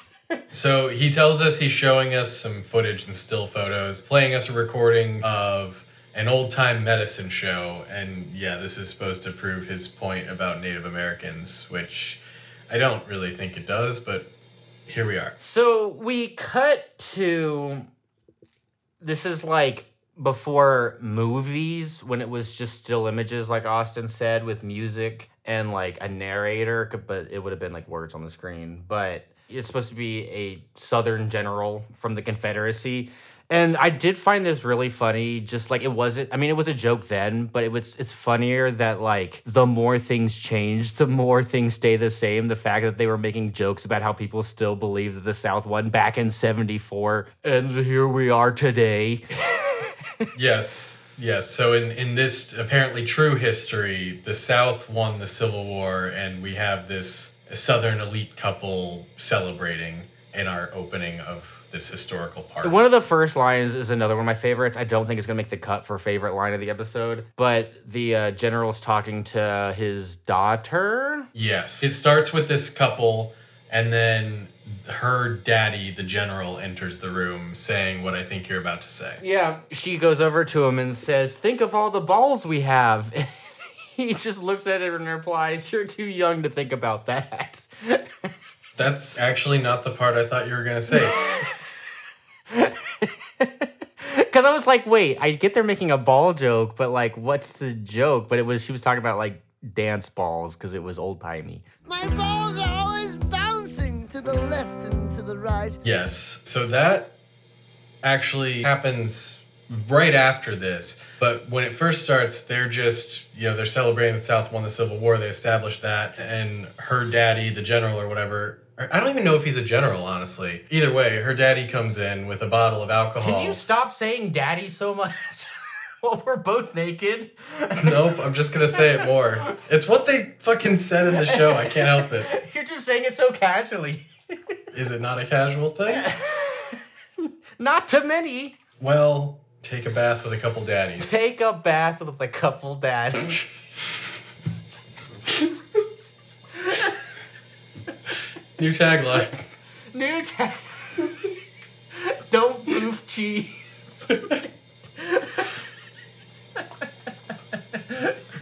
so he tells us he's showing us some footage and still photos, playing us a recording of an old time medicine show. And yeah, this is supposed to prove his point about Native Americans, which I don't really think it does, but here we are. So we cut to this is like before movies when it was just still images, like Austin said, with music and like a narrator, but it would have been like words on the screen. But it's supposed to be a Southern general from the Confederacy. And I did find this really funny. Just like it wasn't. I mean, it was a joke then, but it was. It's funnier that like the more things change, the more things stay the same. The fact that they were making jokes about how people still believe that the South won back in '74, and here we are today. yes, yes. So in in this apparently true history, the South won the Civil War, and we have this Southern elite couple celebrating in our opening of this historical part. One of the first lines is another one of my favorites. I don't think it's gonna make the cut for favorite line of the episode, but the uh, general's talking to his daughter. Yes, it starts with this couple, and then her daddy, the general, enters the room saying what I think you're about to say. Yeah, she goes over to him and says, "Think of all the balls we have." he just looks at her and replies, "You're too young to think about that." That's actually not the part I thought you were gonna say. Because I was like, wait, I get they're making a ball joke, but like, what's the joke? But it was she was talking about like dance balls because it was old timey. My balls are always bouncing to the left and to the right. Yes. So that actually happens right after this. But when it first starts, they're just, you know, they're celebrating the South won the Civil War. They established that. And her daddy, the general or whatever, I don't even know if he's a general, honestly. Either way, her daddy comes in with a bottle of alcohol. Can you stop saying daddy so much? well, we're both naked. nope, I'm just gonna say it more. It's what they fucking said in the show. I can't help it. You're just saying it so casually. Is it not a casual thing? not to many. Well, take a bath with a couple daddies. Take a bath with a couple daddies. New tagline. New tag. Don't goof cheese.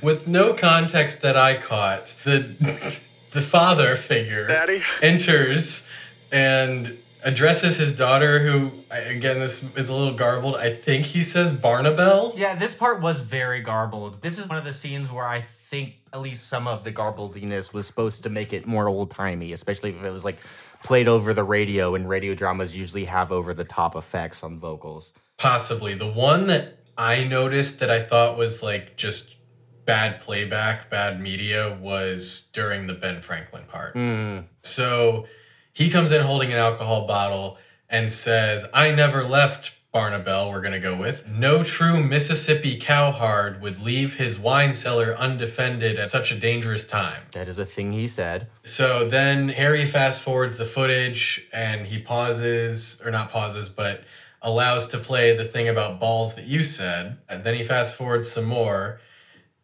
With no context that I caught, the the father figure Daddy? enters and addresses his daughter, who again this is a little garbled. I think he says Barnabelle. Yeah, this part was very garbled. This is one of the scenes where I think at least some of the garblediness was supposed to make it more old timey, especially if it was like played over the radio, and radio dramas usually have over the top effects on vocals. Possibly the one that I noticed that I thought was like just bad playback, bad media was during the Ben Franklin part. Mm. So he comes in holding an alcohol bottle and says, I never left Barnabelle, we're going to go with. No true Mississippi cowhard would leave his wine cellar undefended at such a dangerous time. That is a thing he said. So then Harry fast forwards the footage and he pauses, or not pauses, but allows to play the thing about balls that you said. And then he fast forwards some more.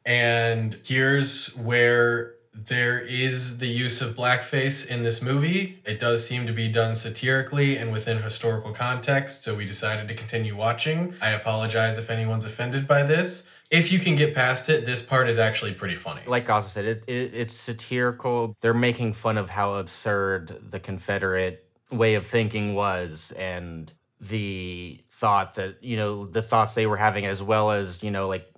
And here's where there is the use of blackface in this movie. It does seem to be done satirically and within historical context, so we decided to continue watching. I apologize if anyone's offended by this. If you can get past it, this part is actually pretty funny. Like Gaza said, it, it, it's satirical. They're making fun of how absurd the Confederate way of thinking was and the thought that, you know, the thoughts they were having, as well as, you know, like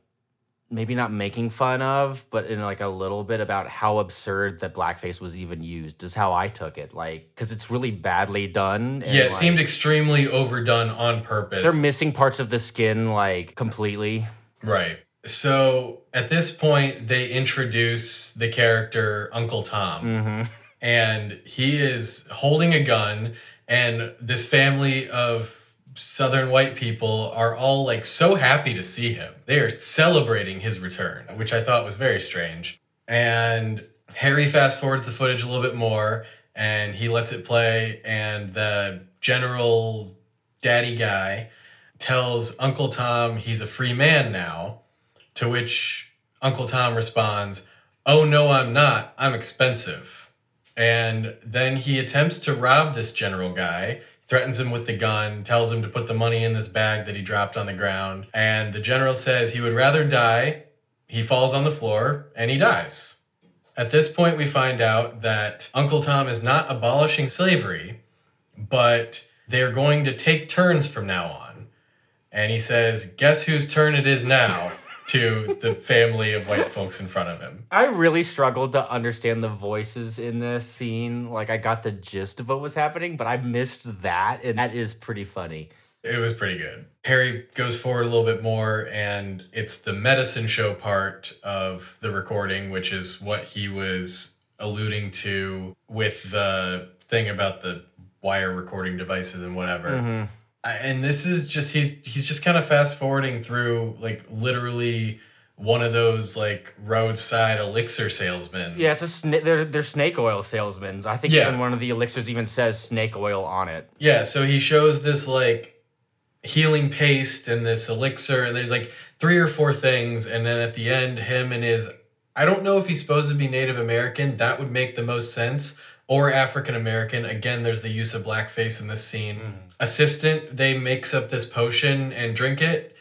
maybe not making fun of, but in like a little bit about how absurd that blackface was even used is how I took it. Like, because it's really badly done. and, yeah, it like, seemed extremely overdone on purpose. they're missing parts of the skin like completely. Right. So at this point, they introduce the character Uncle Tom, Mm-hmm. and he is holding a gun, and this family of Southern white people are all like so happy to see him. They are celebrating his return, which I thought was very strange. And Harry fast forwards the footage a little bit more, and he lets it play, and the general daddy guy tells Uncle Tom he's a free man now, to which Uncle Tom responds, Oh, no, I'm not. I'm expensive. And then he attempts to rob this general guy, threatens him with the gun, tells him to put the money in this bag that he dropped on the ground. And the general says he would rather die. He falls on the floor and he dies. At this point, we find out that Uncle Tom is not abolishing slavery, but they're going to take turns from now on. And he says, Guess whose turn it is now? To the family of white folks in front of him. I really struggled to understand the voices in this scene. Like I got the gist of what was happening, but I missed that, and that is pretty funny. It was pretty good. Harry goes forward a little bit more, and it's the medicine show part of the recording, which is what he was alluding to with the thing about the wire recording devices and whatever. Mhm. I- And this is just he's he's just kind of fast forwarding through like literally one of those like roadside elixir salesmen. Yeah, it's a sna- they're they're snake oil salesmen. I think Yeah. even one of the elixirs even says snake oil on it. Yeah, so he shows this like healing paste and this elixir, and there's like three or four things, and then at the end, him and his I don't know if he's supposed to be Native American, that would make the most sense, or African American. Again, there's the use of blackface in this scene. Hmm. Assistant, they mix up this potion and drink it.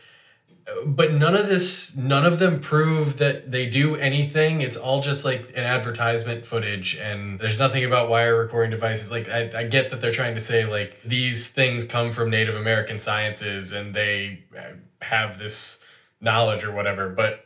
But none of this, none of them prove that they do anything. It's all just like an advertisement footage, and there's nothing about wire recording devices. Like, I, I get that they're trying to say, like, these things come from Native American sciences and they uh, have this knowledge or whatever, but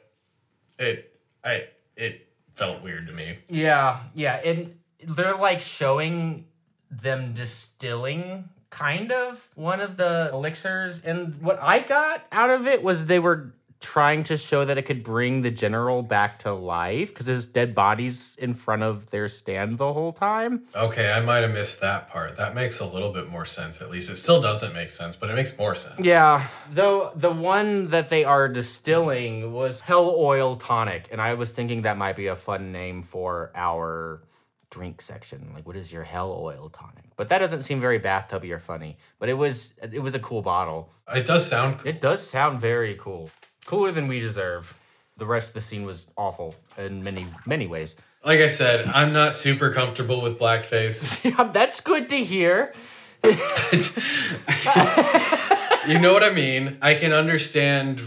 it, I, it felt weird to me. Yeah, yeah, and they're like showing them distilling kind of one of the elixirs, and what I got out of it was they were trying to show that it could bring the general back to life because his dead body's in front of their stand the whole time. Okay, I might have missed that part. That makes a little bit more sense, at least. It still doesn't make sense, but it makes more sense. Yeah, though the one that they are distilling was Hell Oil Tonic, and I was thinking that might be a fun name for our drink section. Like, what is your Hell Oil Tonic? But that doesn't seem very bathtubby or funny. But it was it was a cool bottle. It does sound cool. It does sound very cool, cooler than we deserve. The rest of the scene was awful in many many ways. Like I said, I'm not super comfortable with blackface. That's good to hear. you know what I mean? I can understand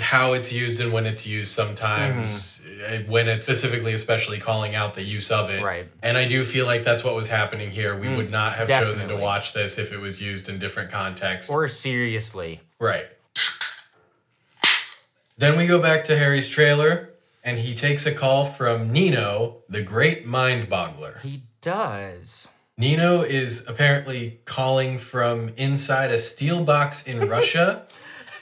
how it's used and when it's used sometimes, uh, when it's specifically, especially calling out the use of it. Right. And I do feel like that's what was happening here. We Mm, would not have chosen to watch this if it was used in different contexts. Or seriously. Right. Then we go back to Harry's trailer, and he takes a call from Nino, the great mind boggler. He does. Nino is apparently calling from inside a steel box in Russia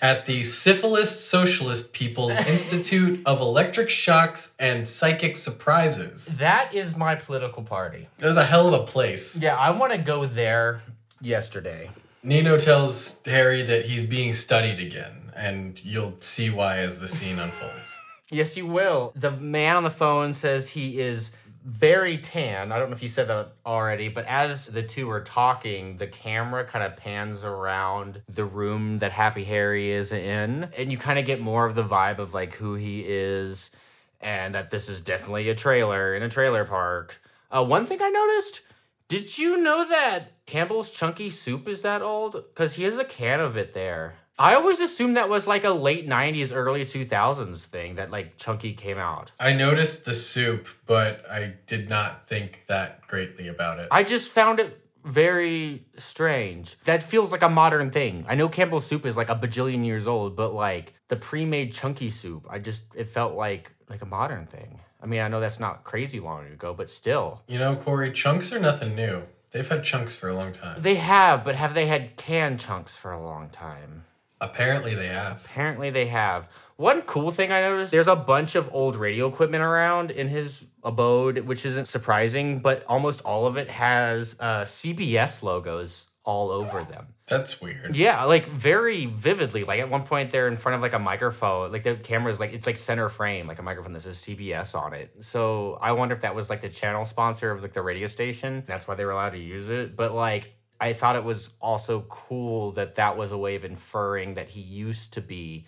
at the Syphilis Socialist People's Institute of Electric Shocks and Psychic Surprises. That is my political party. That was a hell of a place. Yeah, I want to go there yesterday. Nino tells Harry that he's being studied again, and you'll see why as the scene unfolds. Yes, you will. The man on the phone says he is very tan. I don't know if you said that already, but as the two are talking, the camera kind of pans around the room that Happy Harry is in, and you kind of get more of the vibe of like who he is and that this is definitely a trailer in a trailer park. Uh, one thing I noticed did you know that Campbell's Chunky Soup is that old? Because he has a can of it there. I always assumed that was like a late 90s, early 2000s thing that like Chunky came out. I noticed the soup, but I did not think that greatly about it. I just found it very strange. That feels like a modern thing. I know Campbell's Soup is like a bajillion years old, but like the pre-made Chunky Soup, I just it felt like like a modern thing. I mean, I know that's not crazy long ago, but still. You know, Corey, chunks are nothing new. They've had chunks for a long time. They have, but have they had canned chunks for a long time? Apparently they have. Apparently they have. One cool thing I noticed, there's a bunch of old radio equipment around in his abode, which isn't surprising, but almost all of it has uh, CBS logos all over them. That's weird. Yeah, like very vividly. Like at one point they're in front of like a microphone. Like the camera's like it's like center frame, like a microphone that says CBS on it. So I wonder if that was like the channel sponsor of like the radio station. That's why they were allowed to use it. But like I thought it was also cool that that was a way of inferring that he used to be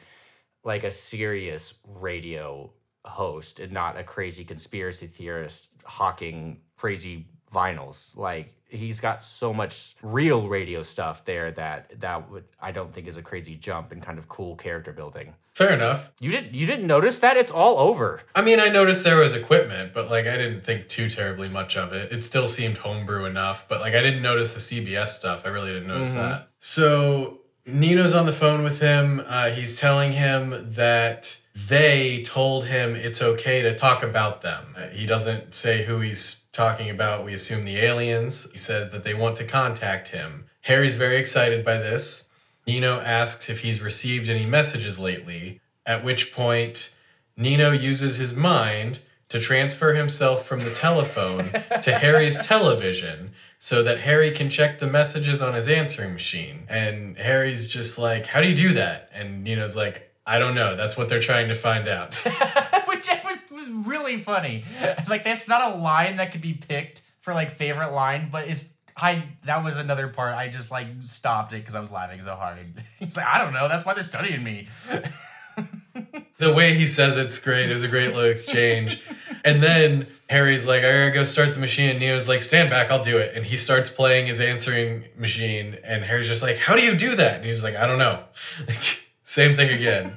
like a serious radio host and not a crazy conspiracy theorist hawking crazy vinyls. Like he's got so much real radio stuff there that that would I don't think is a crazy jump and kind of cool character building. Fair enough. You didn't you didn't notice that? It's all over. I mean, I noticed there was equipment, but like I didn't think too terribly much of it. It still seemed homebrew enough, but like I didn't notice the CBS stuff. I really didn't notice Mhm. that. So Nino's on the phone with him. Uh, he's telling him that they told him it's okay to talk about them. Uh, He doesn't say who he's talking about. We assume the aliens. He says that they want to contact him. Harry's very excited by this. Nino asks if he's received any messages lately, at which point Nino uses his mind to transfer himself from the telephone to Harry's television so that Harry can check the messages on his answering machine. And Harry's just like, How do you do that? And Nino's like, I don't know. That's what they're trying to find out. Which was, was really funny. Like that's not a line that could be picked for like favorite line, but it's I that was another part. I just like stopped it because I was laughing so hard. He's like, I don't know. That's why they're studying me. the way he says it's great. It was a great little exchange. And then Harry's like, I gotta go start the machine. And Nino's like, stand back, I'll do it. And he starts playing his answering machine. And Harry's just like, how do you do that? And he's like, I don't know. Same thing again.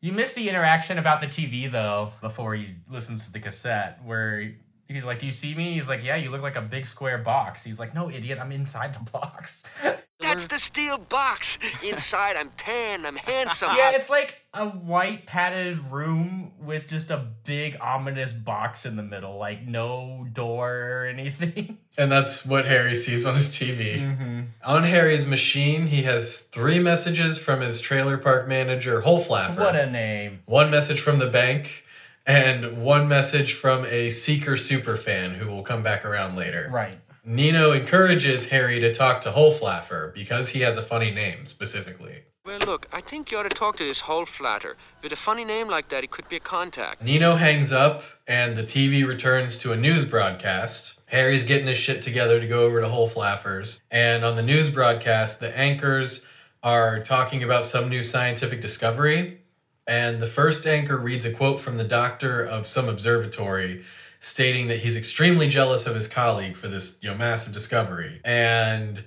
You missed the interaction about the TV though before he listens to the cassette where he's like, "Do you see me?" He's like, "Yeah, you look like a big square box." He's like, "No, idiot, I'm inside the box." That's the steel box. Inside, I'm tan, I'm handsome. yeah, it's like a white padded room with just a big ominous box in the middle, like no door or anything. And that's what Harry sees on his TV. Mm-hmm. On Harry's machine, he has three messages from his trailer park manager, Holflaffer. What a name. One message from the bank, and one message from a Seeker super fan who will come back around later. Right. Nino encourages Harry to talk to Holflaffer because he has a funny name specifically. Well, look, I think you ought to talk to this Holflaffer. With a funny name like that, it could be a contact. Nino hangs up and the TV returns to a news broadcast. Harry's getting his shit together to go over to Holflaffer's. And on the news broadcast, the anchors are talking about some new scientific discovery. And the first anchor reads a quote from the doctor of some observatory stating that he's extremely jealous of his colleague for this you know massive discovery. And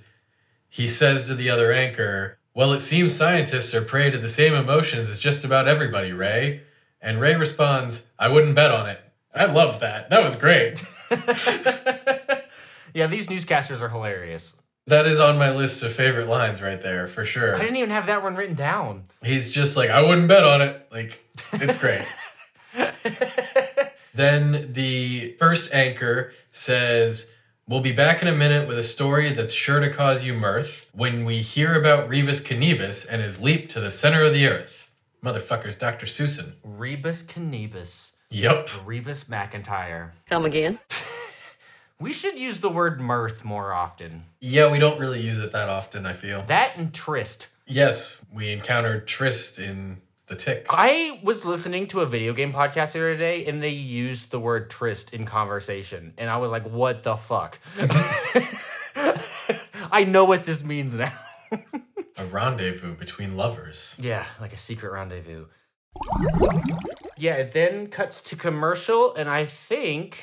he says to the other anchor well it seems scientists are prey to the same emotions as just about everybody ray. And ray responds i wouldn't bet on it. I loved that. That was great. Yeah these newscasters are hilarious that is on my list of favorite lines right there for sure i didn't even have that one written down he's just like i wouldn't bet on it like it's great then the first anchor says, We'll be back in a minute with a story that's sure to cause you mirth when we hear about Rebus Cannebus and his leap to the center of the earth. Motherfucker's Dr. Susan. Rebus Cannebus. Yep. Rebus McIntyre. Come again? we should use the word mirth more often. Yeah, we don't really use it that often, I feel. That and tryst. Yes, we encountered tryst in the tick. I was listening to a video game podcast the other day and they used the word tryst in conversation. And I was like, what the fuck? I know what this means now. a rendezvous between lovers. Yeah, like a secret rendezvous. Yeah, it then cuts to commercial, and I think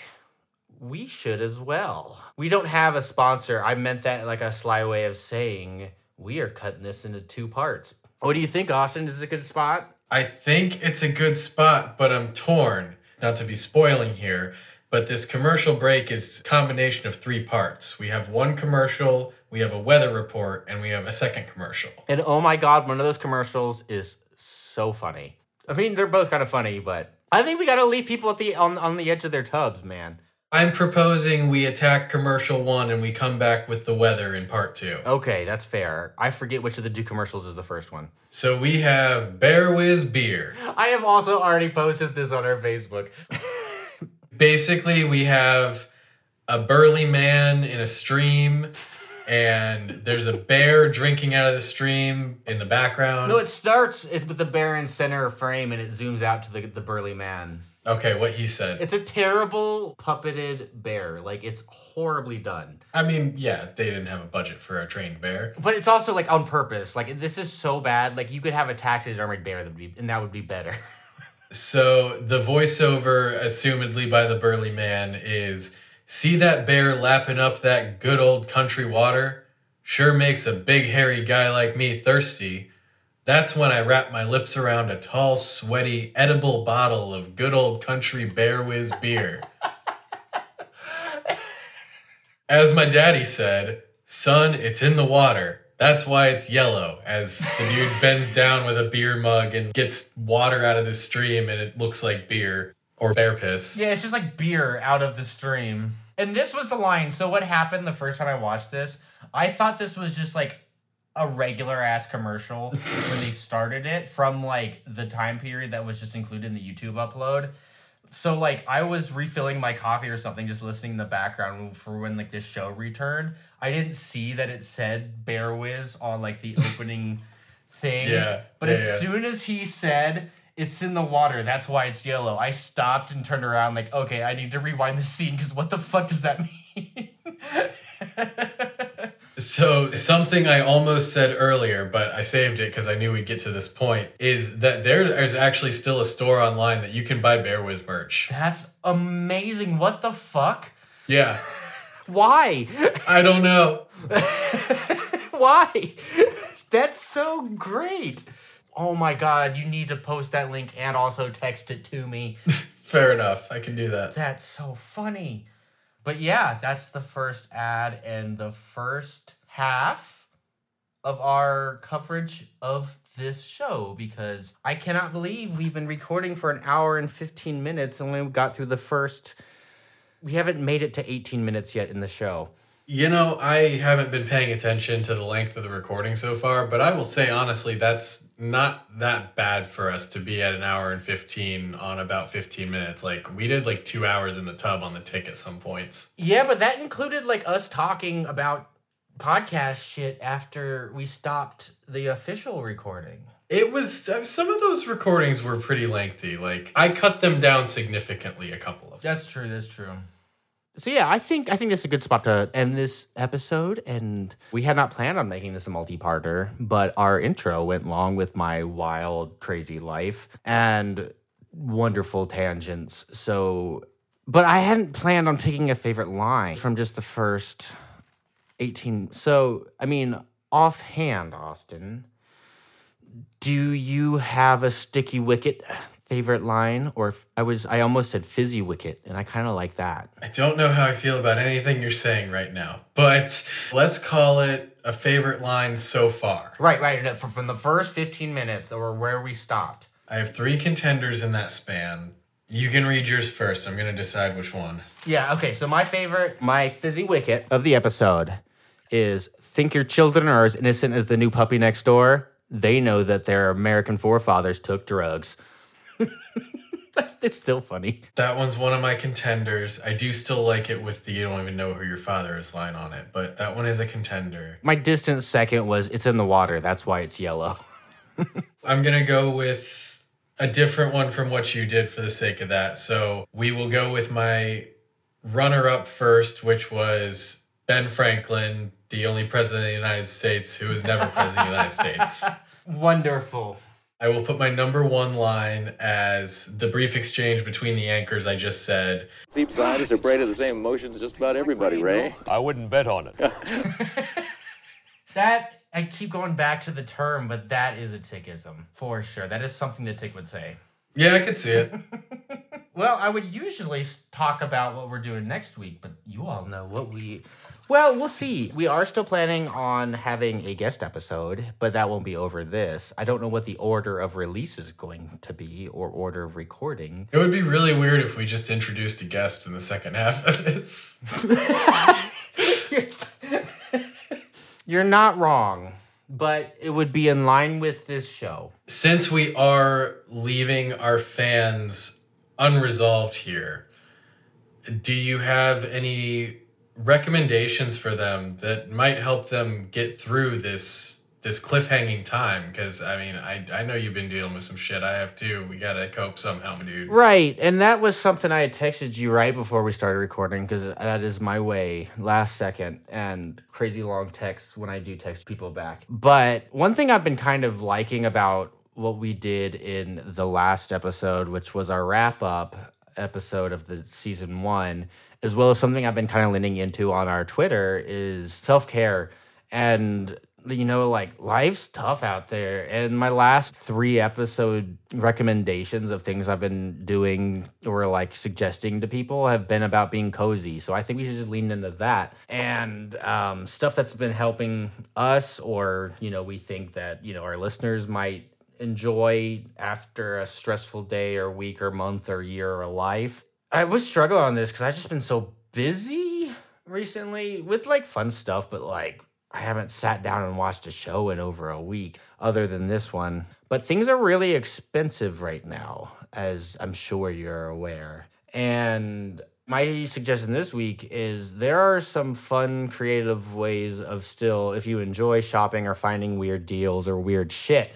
we should as well. We don't have a sponsor. I meant that like a sly way of saying we are cutting this into two parts. What do you think, Austin? Is it a good spot? I think it's a good spot, but I'm torn. Not to be spoiling here, but this commercial break is a combination of three parts. We have one commercial, we have a weather report, and we have a second commercial. And oh my god, one of those commercials is so funny. I mean, they're both kind of funny, but I think we got to leave people at the on on the edge of their tubs, man. I'm proposing we attack commercial one and we come back with the weather in part two. Okay, that's fair. I forget which of the two commercials is the first one. So we have Bear Whiz Beer. I have also already posted this on our Facebook. Basically, we have a burly man in a stream, and there's a bear drinking out of the stream in the background. No, it starts with the bear in center frame and it zooms out to the, the burly man. Okay, what he said. It's a terrible puppeted bear. Like it's horribly done. I mean, yeah, they didn't have a budget for a trained bear. But it's also like on purpose. Like this is so bad. Like you could have a taxidermied bear that would be and that would be better. so the voiceover, assumedly by the burly man, is see that bear lapping up that good old country water? Sure makes a big hairy guy like me thirsty. That's when I wrap my lips around a tall, sweaty, edible bottle of good old country Bear Whiz beer. As my daddy said, son, it's in the water. That's why it's yellow. As the dude bends down with a beer mug and gets water out of the stream and it looks like beer or bear piss. Yeah, it's just like beer out of the stream. And this was the line. So what happened the first time I watched this? I thought this was just like a regular ass commercial when they started it from like the time period that was just included in the YouTube upload. So like I was refilling my coffee or something, just listening in the background for when like this show returned. I didn't see that it said Bear Whiz on like the opening thing. Yeah, But yeah, as yeah. soon as he said it's in the water, that's why it's yellow. I stopped and turned around like, okay, I need to rewind the scene because what the fuck does that mean? So something I almost said earlier, but I saved it because I knew we'd get to this point, is that there is actually still a store online that you can buy Bear Whiz merch. That's amazing. What the fuck? Yeah. Why? I don't know. Why? That's so great. Oh my god, you need to post that link and also text it to me. Fair enough. I can do that. That's so funny. But yeah, that's the first ad and the first half of our coverage of this show because I cannot believe we've been recording for an hour and 15 minutes and we got through the first. We haven't made it to 18 minutes yet in the show. You know, I haven't been paying attention to the length of the recording so far, but I will say honestly, that's not that bad for us to be at an hour and 15 on about 15 minutes. Like, we did like two hours in the tub on the tick at some points. Yeah, but that included like us talking about podcast shit after we stopped the official recording. It was, uh, some of those recordings were pretty lengthy. Like, I cut them down significantly, a couple of That's true. That's true. So yeah, I think I think this is a good spot to end this episode. And we had not planned on making this a multi-parter, but our intro went long with my wild, crazy life and wonderful tangents. So, but I hadn't planned on picking a favorite line from just the first eighteen. So I mean, offhand, Austin, do you have a sticky wicket favorite line? Or I was I almost said fizzy wicket, and I kind of like that. I don't know how I feel about anything you're saying right now, but let's call it a favorite line so far. Right, right. From, the first 15 minutes or where we stopped. I have three contenders in that span. You can read yours first. I'm going to decide which one. Yeah, okay. So my favorite, my fizzy wicket of the episode is think your children are as innocent as the new puppy next door. They know that their American forefathers took drugs. it's still funny. That one's one of my contenders. I do still like it with the you don't even know who your father is line on it, but that one is a contender. My distant second was it's in the water. That's why it's yellow. I'm going to go with a different one from what you did for the sake of that. So we will go with my runner up first, which was Ben Franklin, the only president of the United States who was never president of the United States. Wonderful. I will put my number one line as the brief exchange between the anchors I just said. Deep scientists are prey to the same emotions as just about everybody, Ray. I wouldn't bet on it. That I keep going back to the term, but that is a tickism for sure. That is something that Tick would say. Yeah, I could see it. Well, I would usually talk about what we're doing next week, but you all know what we. Well, we'll see. We are still planning on having a guest episode, but that won't be over this. I don't know what the order of release is going to be or order of recording. It would be really weird if we just introduced a guest in the second half of this. You're not wrong, but it would be in line with this show. Since we are leaving our fans unresolved here, do you have any recommendations for them that might help them get through this this cliffhanging time? Because I mean, I I know you've been dealing with some shit. I have too. We gotta cope somehow, dude. Right, and that was something I had texted you right before we started recording because that is my way last second and crazy long texts when I do text people back. But one thing I've been kind of liking about what we did in the last episode, which was our wrap up episode of the season one, as well as something I've been kind of leaning into on our Twitter, is self care and you know, like life's tough out there. And my last three episode recommendations of things I've been doing or like suggesting to people have been about being cozy. So I think we should just lean into that and um, stuff that's been helping us, or, you know, we think that, you know, our listeners might enjoy after a stressful day or week or month or year or life. I was struggling on this because I've just been so busy recently with like fun stuff, but like I haven't sat down and watched a show in over a week other than this one. But things are really expensive right now, as I'm sure you're aware. And my suggestion this week is there are some fun, creative ways of still, if you enjoy shopping or finding weird deals or weird shit,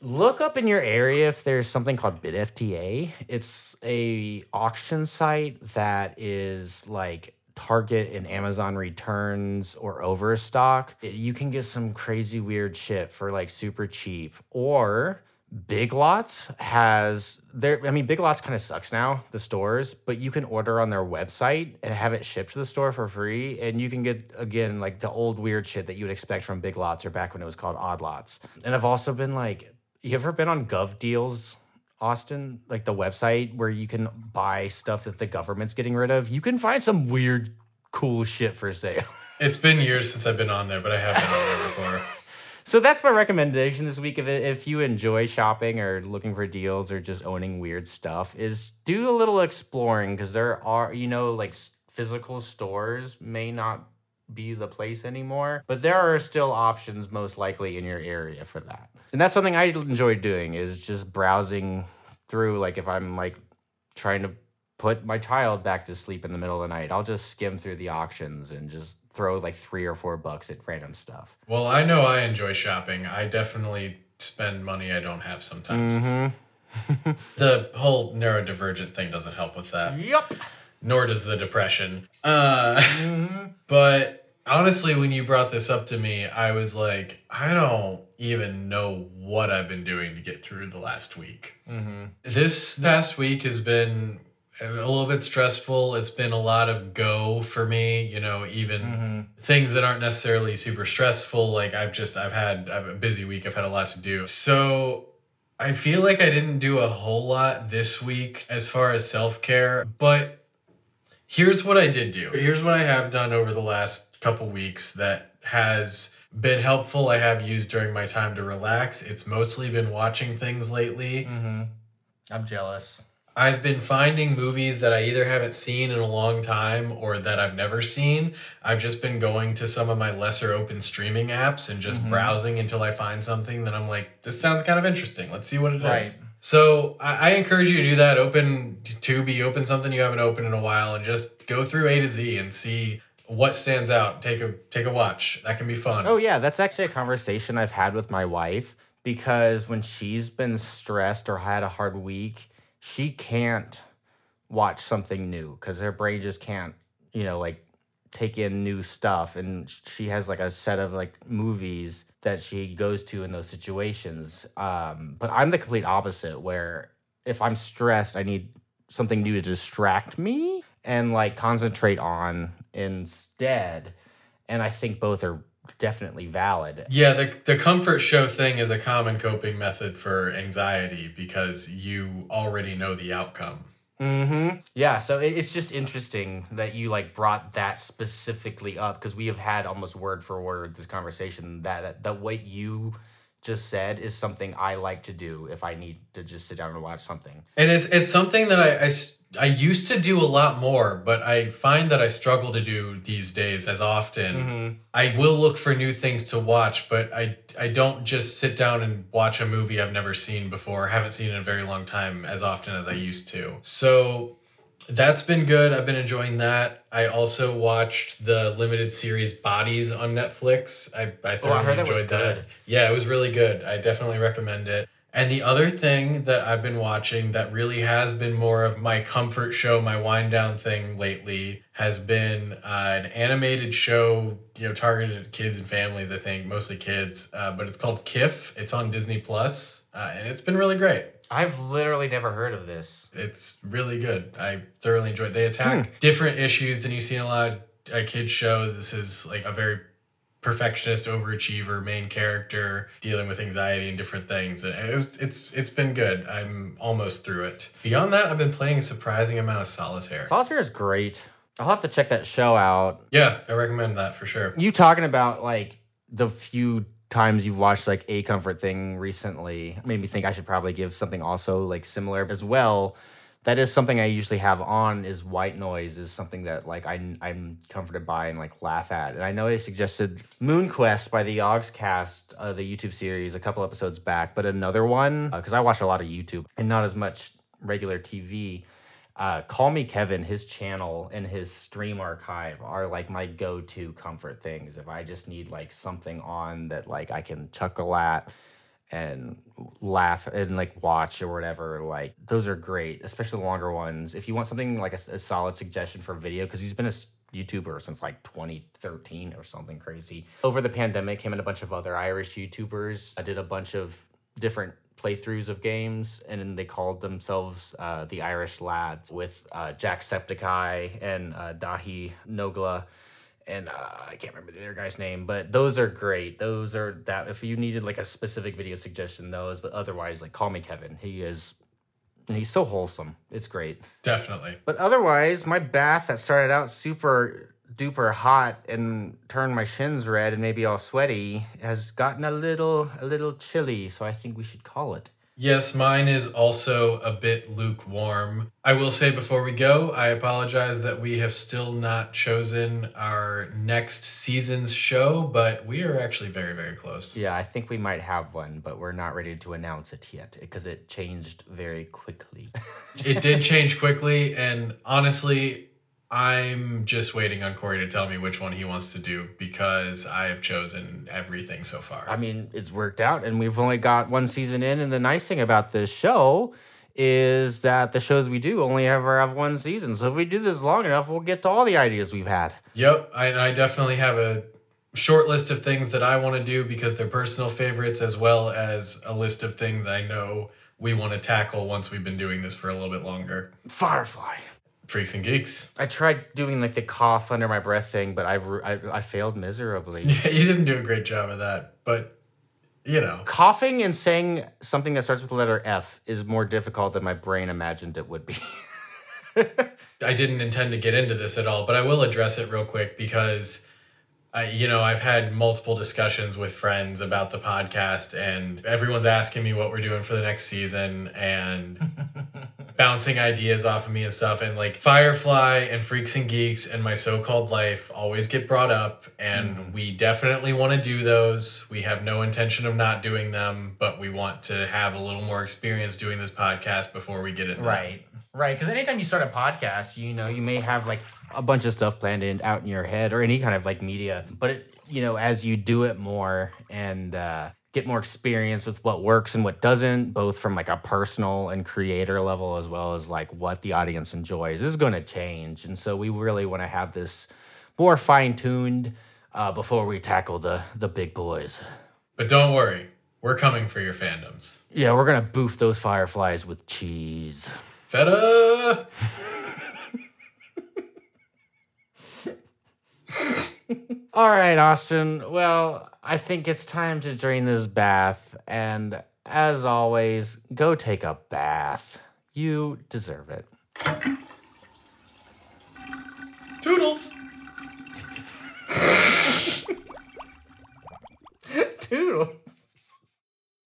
look up in your area if there's something called BidFTA. It's a auction site that is like Target and Amazon returns or overstock. You can get some crazy weird shit for like super cheap. Or Big Lots has their I mean Big Lots kind of sucks now, the stores, but you can order on their website and have it shipped to the store for free and you can get again like the old weird shit that you would expect from Big Lots or back when it was called Odd Lots. And I've also been like you ever been on GovDeals Austin, like the website where you can buy stuff that the government's getting rid of? You can find some weird cool shit for sale. It's been years since I've been on there, but I have been on there before. So that's my recommendation this week. If if you enjoy shopping or looking for deals or just owning weird stuff, is do a little exploring because there are you know like physical stores may not be the place anymore, but there are still options most likely in your area for that. And that's something I enjoy doing is just browsing through. Like if I'm like trying to put my child back to sleep in the middle of the night, I'll just skim through the auctions and just throw like three or four bucks at random stuff. Well, I know I enjoy shopping. I definitely spend money I don't have sometimes. Mm-hmm. The whole neurodivergent thing doesn't help with that. Yep. Nor does the depression. Uh, Mm-hmm. but honestly, when you brought this up to me, I was like, I don't even know what I've been doing to get through the last week. Mm-hmm. This past week has been a little bit stressful. It's been a lot of go for me, you know, even Mm-hmm. things that aren't necessarily super stressful. Like I've just, I've had I've a busy week. I've had a lot to do. So I feel like I didn't do a whole lot this week as far as self care, but here's what I did do. Here's what I have done over the last couple weeks that has been helpful. I have used during my time to relax. It's mostly been watching things lately. Mm-hmm. I'm jealous. I've been finding movies that I either haven't seen in a long time or that I've never seen. I've just been going to some of my lesser open streaming apps and just Mhm. browsing until I find something that I'm like, this sounds kind of interesting. Let's see what it is. So I, I encourage you to do that. Open Tubi, open something you haven't opened in a while, and just go through A to Z and see what stands out. Take a take a watch. That can be fun. Oh yeah, that's actually a conversation I've had with my wife because when she's been stressed or had a hard week, she can't watch something new because her brain just can't, you know, like take in new stuff. And she has like a set of like movies that she goes to in those situations. Um, but I'm the complete opposite where if I'm stressed, I need something new to distract me and like concentrate on instead. And I think both are definitely valid. Yeah, the the comfort show thing is a common coping method for anxiety because you already know the outcome. Mm-hmm. Yeah, so it- it's just interesting that you like brought that specifically up because we have had almost word for word this conversation that, that that what you just said is something I like to do if I need to just sit down and watch something. And it's it's something that I, I I used to do a lot more, but I find that I struggle to do these days as often. Mhm. I will look for new things to watch, but I I don't just sit down and watch a movie I've never seen before, haven't seen in a very long time as often as I used to. So that's been good. I've been enjoying that. I also watched the limited series Bodies on Netflix. I, I thoroughly Oh, that was enjoyed that. good. Yeah, it was really good. I definitely recommend it. And the other thing that I've been watching that really has been more of my comfort show, my wind down thing lately, has been uh, an animated show, you know, targeted at kids and families. I think mostly kids, uh, but it's called Kiff. It's on Disney Plus, uh, and it's been really great. I've literally never heard of this. It's really good. I thoroughly enjoyed. They attack different issues than you see in a lot of uh, kids shows. This is like a very perfectionist, overachiever main character dealing with anxiety and different things. And it was, it's it's been good. I'm almost through it. Beyond that, I've been playing a surprising amount of solitaire. Solitaire is great. I'll have to check that show out. Yeah, I recommend that for sure. You talking about like the few times you've watched like a comfort thing recently made me think I should probably give something also like similar as well. That is something I usually have on is white noise is something that like I I'm comforted by and like laugh at. And I know I suggested Moonquest by the Yogscast, uh, the YouTube series, a couple episodes back, but another one because I watch a lot of YouTube and not as much regular TV. Uh, Call Me Kevin, his channel and his stream archive are like my go-to comfort things. If I just need like something on that like I can chuckle at and laugh and like watch or whatever, like those are great, especially the longer ones. If you want something like a, a solid suggestion for video, because he's been a YouTuber since like 2013 or something crazy. Over the pandemic, him and a bunch of other Irish YouTubers I did a bunch of different playthroughs of games, and they called themselves uh, the Irish Lads with uh, Jacksepticeye and uh, Daithi Nogla. And uh, I can't remember the other guy's name, but those are great. Those are that. If you needed like a specific video suggestion, those. But otherwise, like call me Kevin. He is, and he's so wholesome. It's great. Definitely. But otherwise, my bath that started out super duper hot and turned my shins red and maybe all sweaty has gotten a little a little chilly. So I think we should call it. Yes, mine is also a bit lukewarm. I will say before we go, I apologize that we have still not chosen our next season's show, but we are actually very, very close. Yeah, I think we might have one, but we're not ready to announce it yet because it changed very quickly. it did change quickly, and honestly, I'm just waiting on Corey to tell me which one he wants to do because I have chosen everything so far. I mean, it's worked out, and we've only got one season in. And the nice thing about this show is that the shows we do only ever have one season. So if we do this long enough, we'll get to all the ideas we've had. Yep, I, I definitely have a short list of things that I want to do because they're personal favorites, as well as a list of things I know we want to tackle once we've been doing this for a little bit longer. Firefly. Freaks and Geeks. I tried doing like the cough under my breath thing, but I, I, I failed miserably. Yeah, you didn't do a great job of that, but you know. Coughing and saying something that starts with the letter F is more difficult than my brain imagined it would be. I didn't intend to get into this at all, but I will address it real quick because I, you know, I've had multiple discussions with friends about the podcast, and everyone's asking me what we're doing for the next season and bouncing ideas off of me and stuff. And like Firefly and Freaks and Geeks and my so called life always get brought up, and we definitely want to do those. We have no intention of not doing them, but we want to have a little more experience doing this podcast before we get it. Right. Right. Because anytime you start a podcast, you know, you may have like a bunch of stuff planned in out in your head or any kind of like media. But it, you know, as you do it more and uh, get more experience with what works and what doesn't, both from like a personal and creator level as well as like what the audience enjoys, this is going to change. And so we really want to have this more fine tuned uh, before we tackle the the big boys. But don't worry, we're coming for your fandoms. Yeah, we're gonna boof those fireflies with cheese. Feta! All right, Austin. Well, I think it's time to drain this bath. And as always, go take a bath. You deserve it. Toodles! Toodles.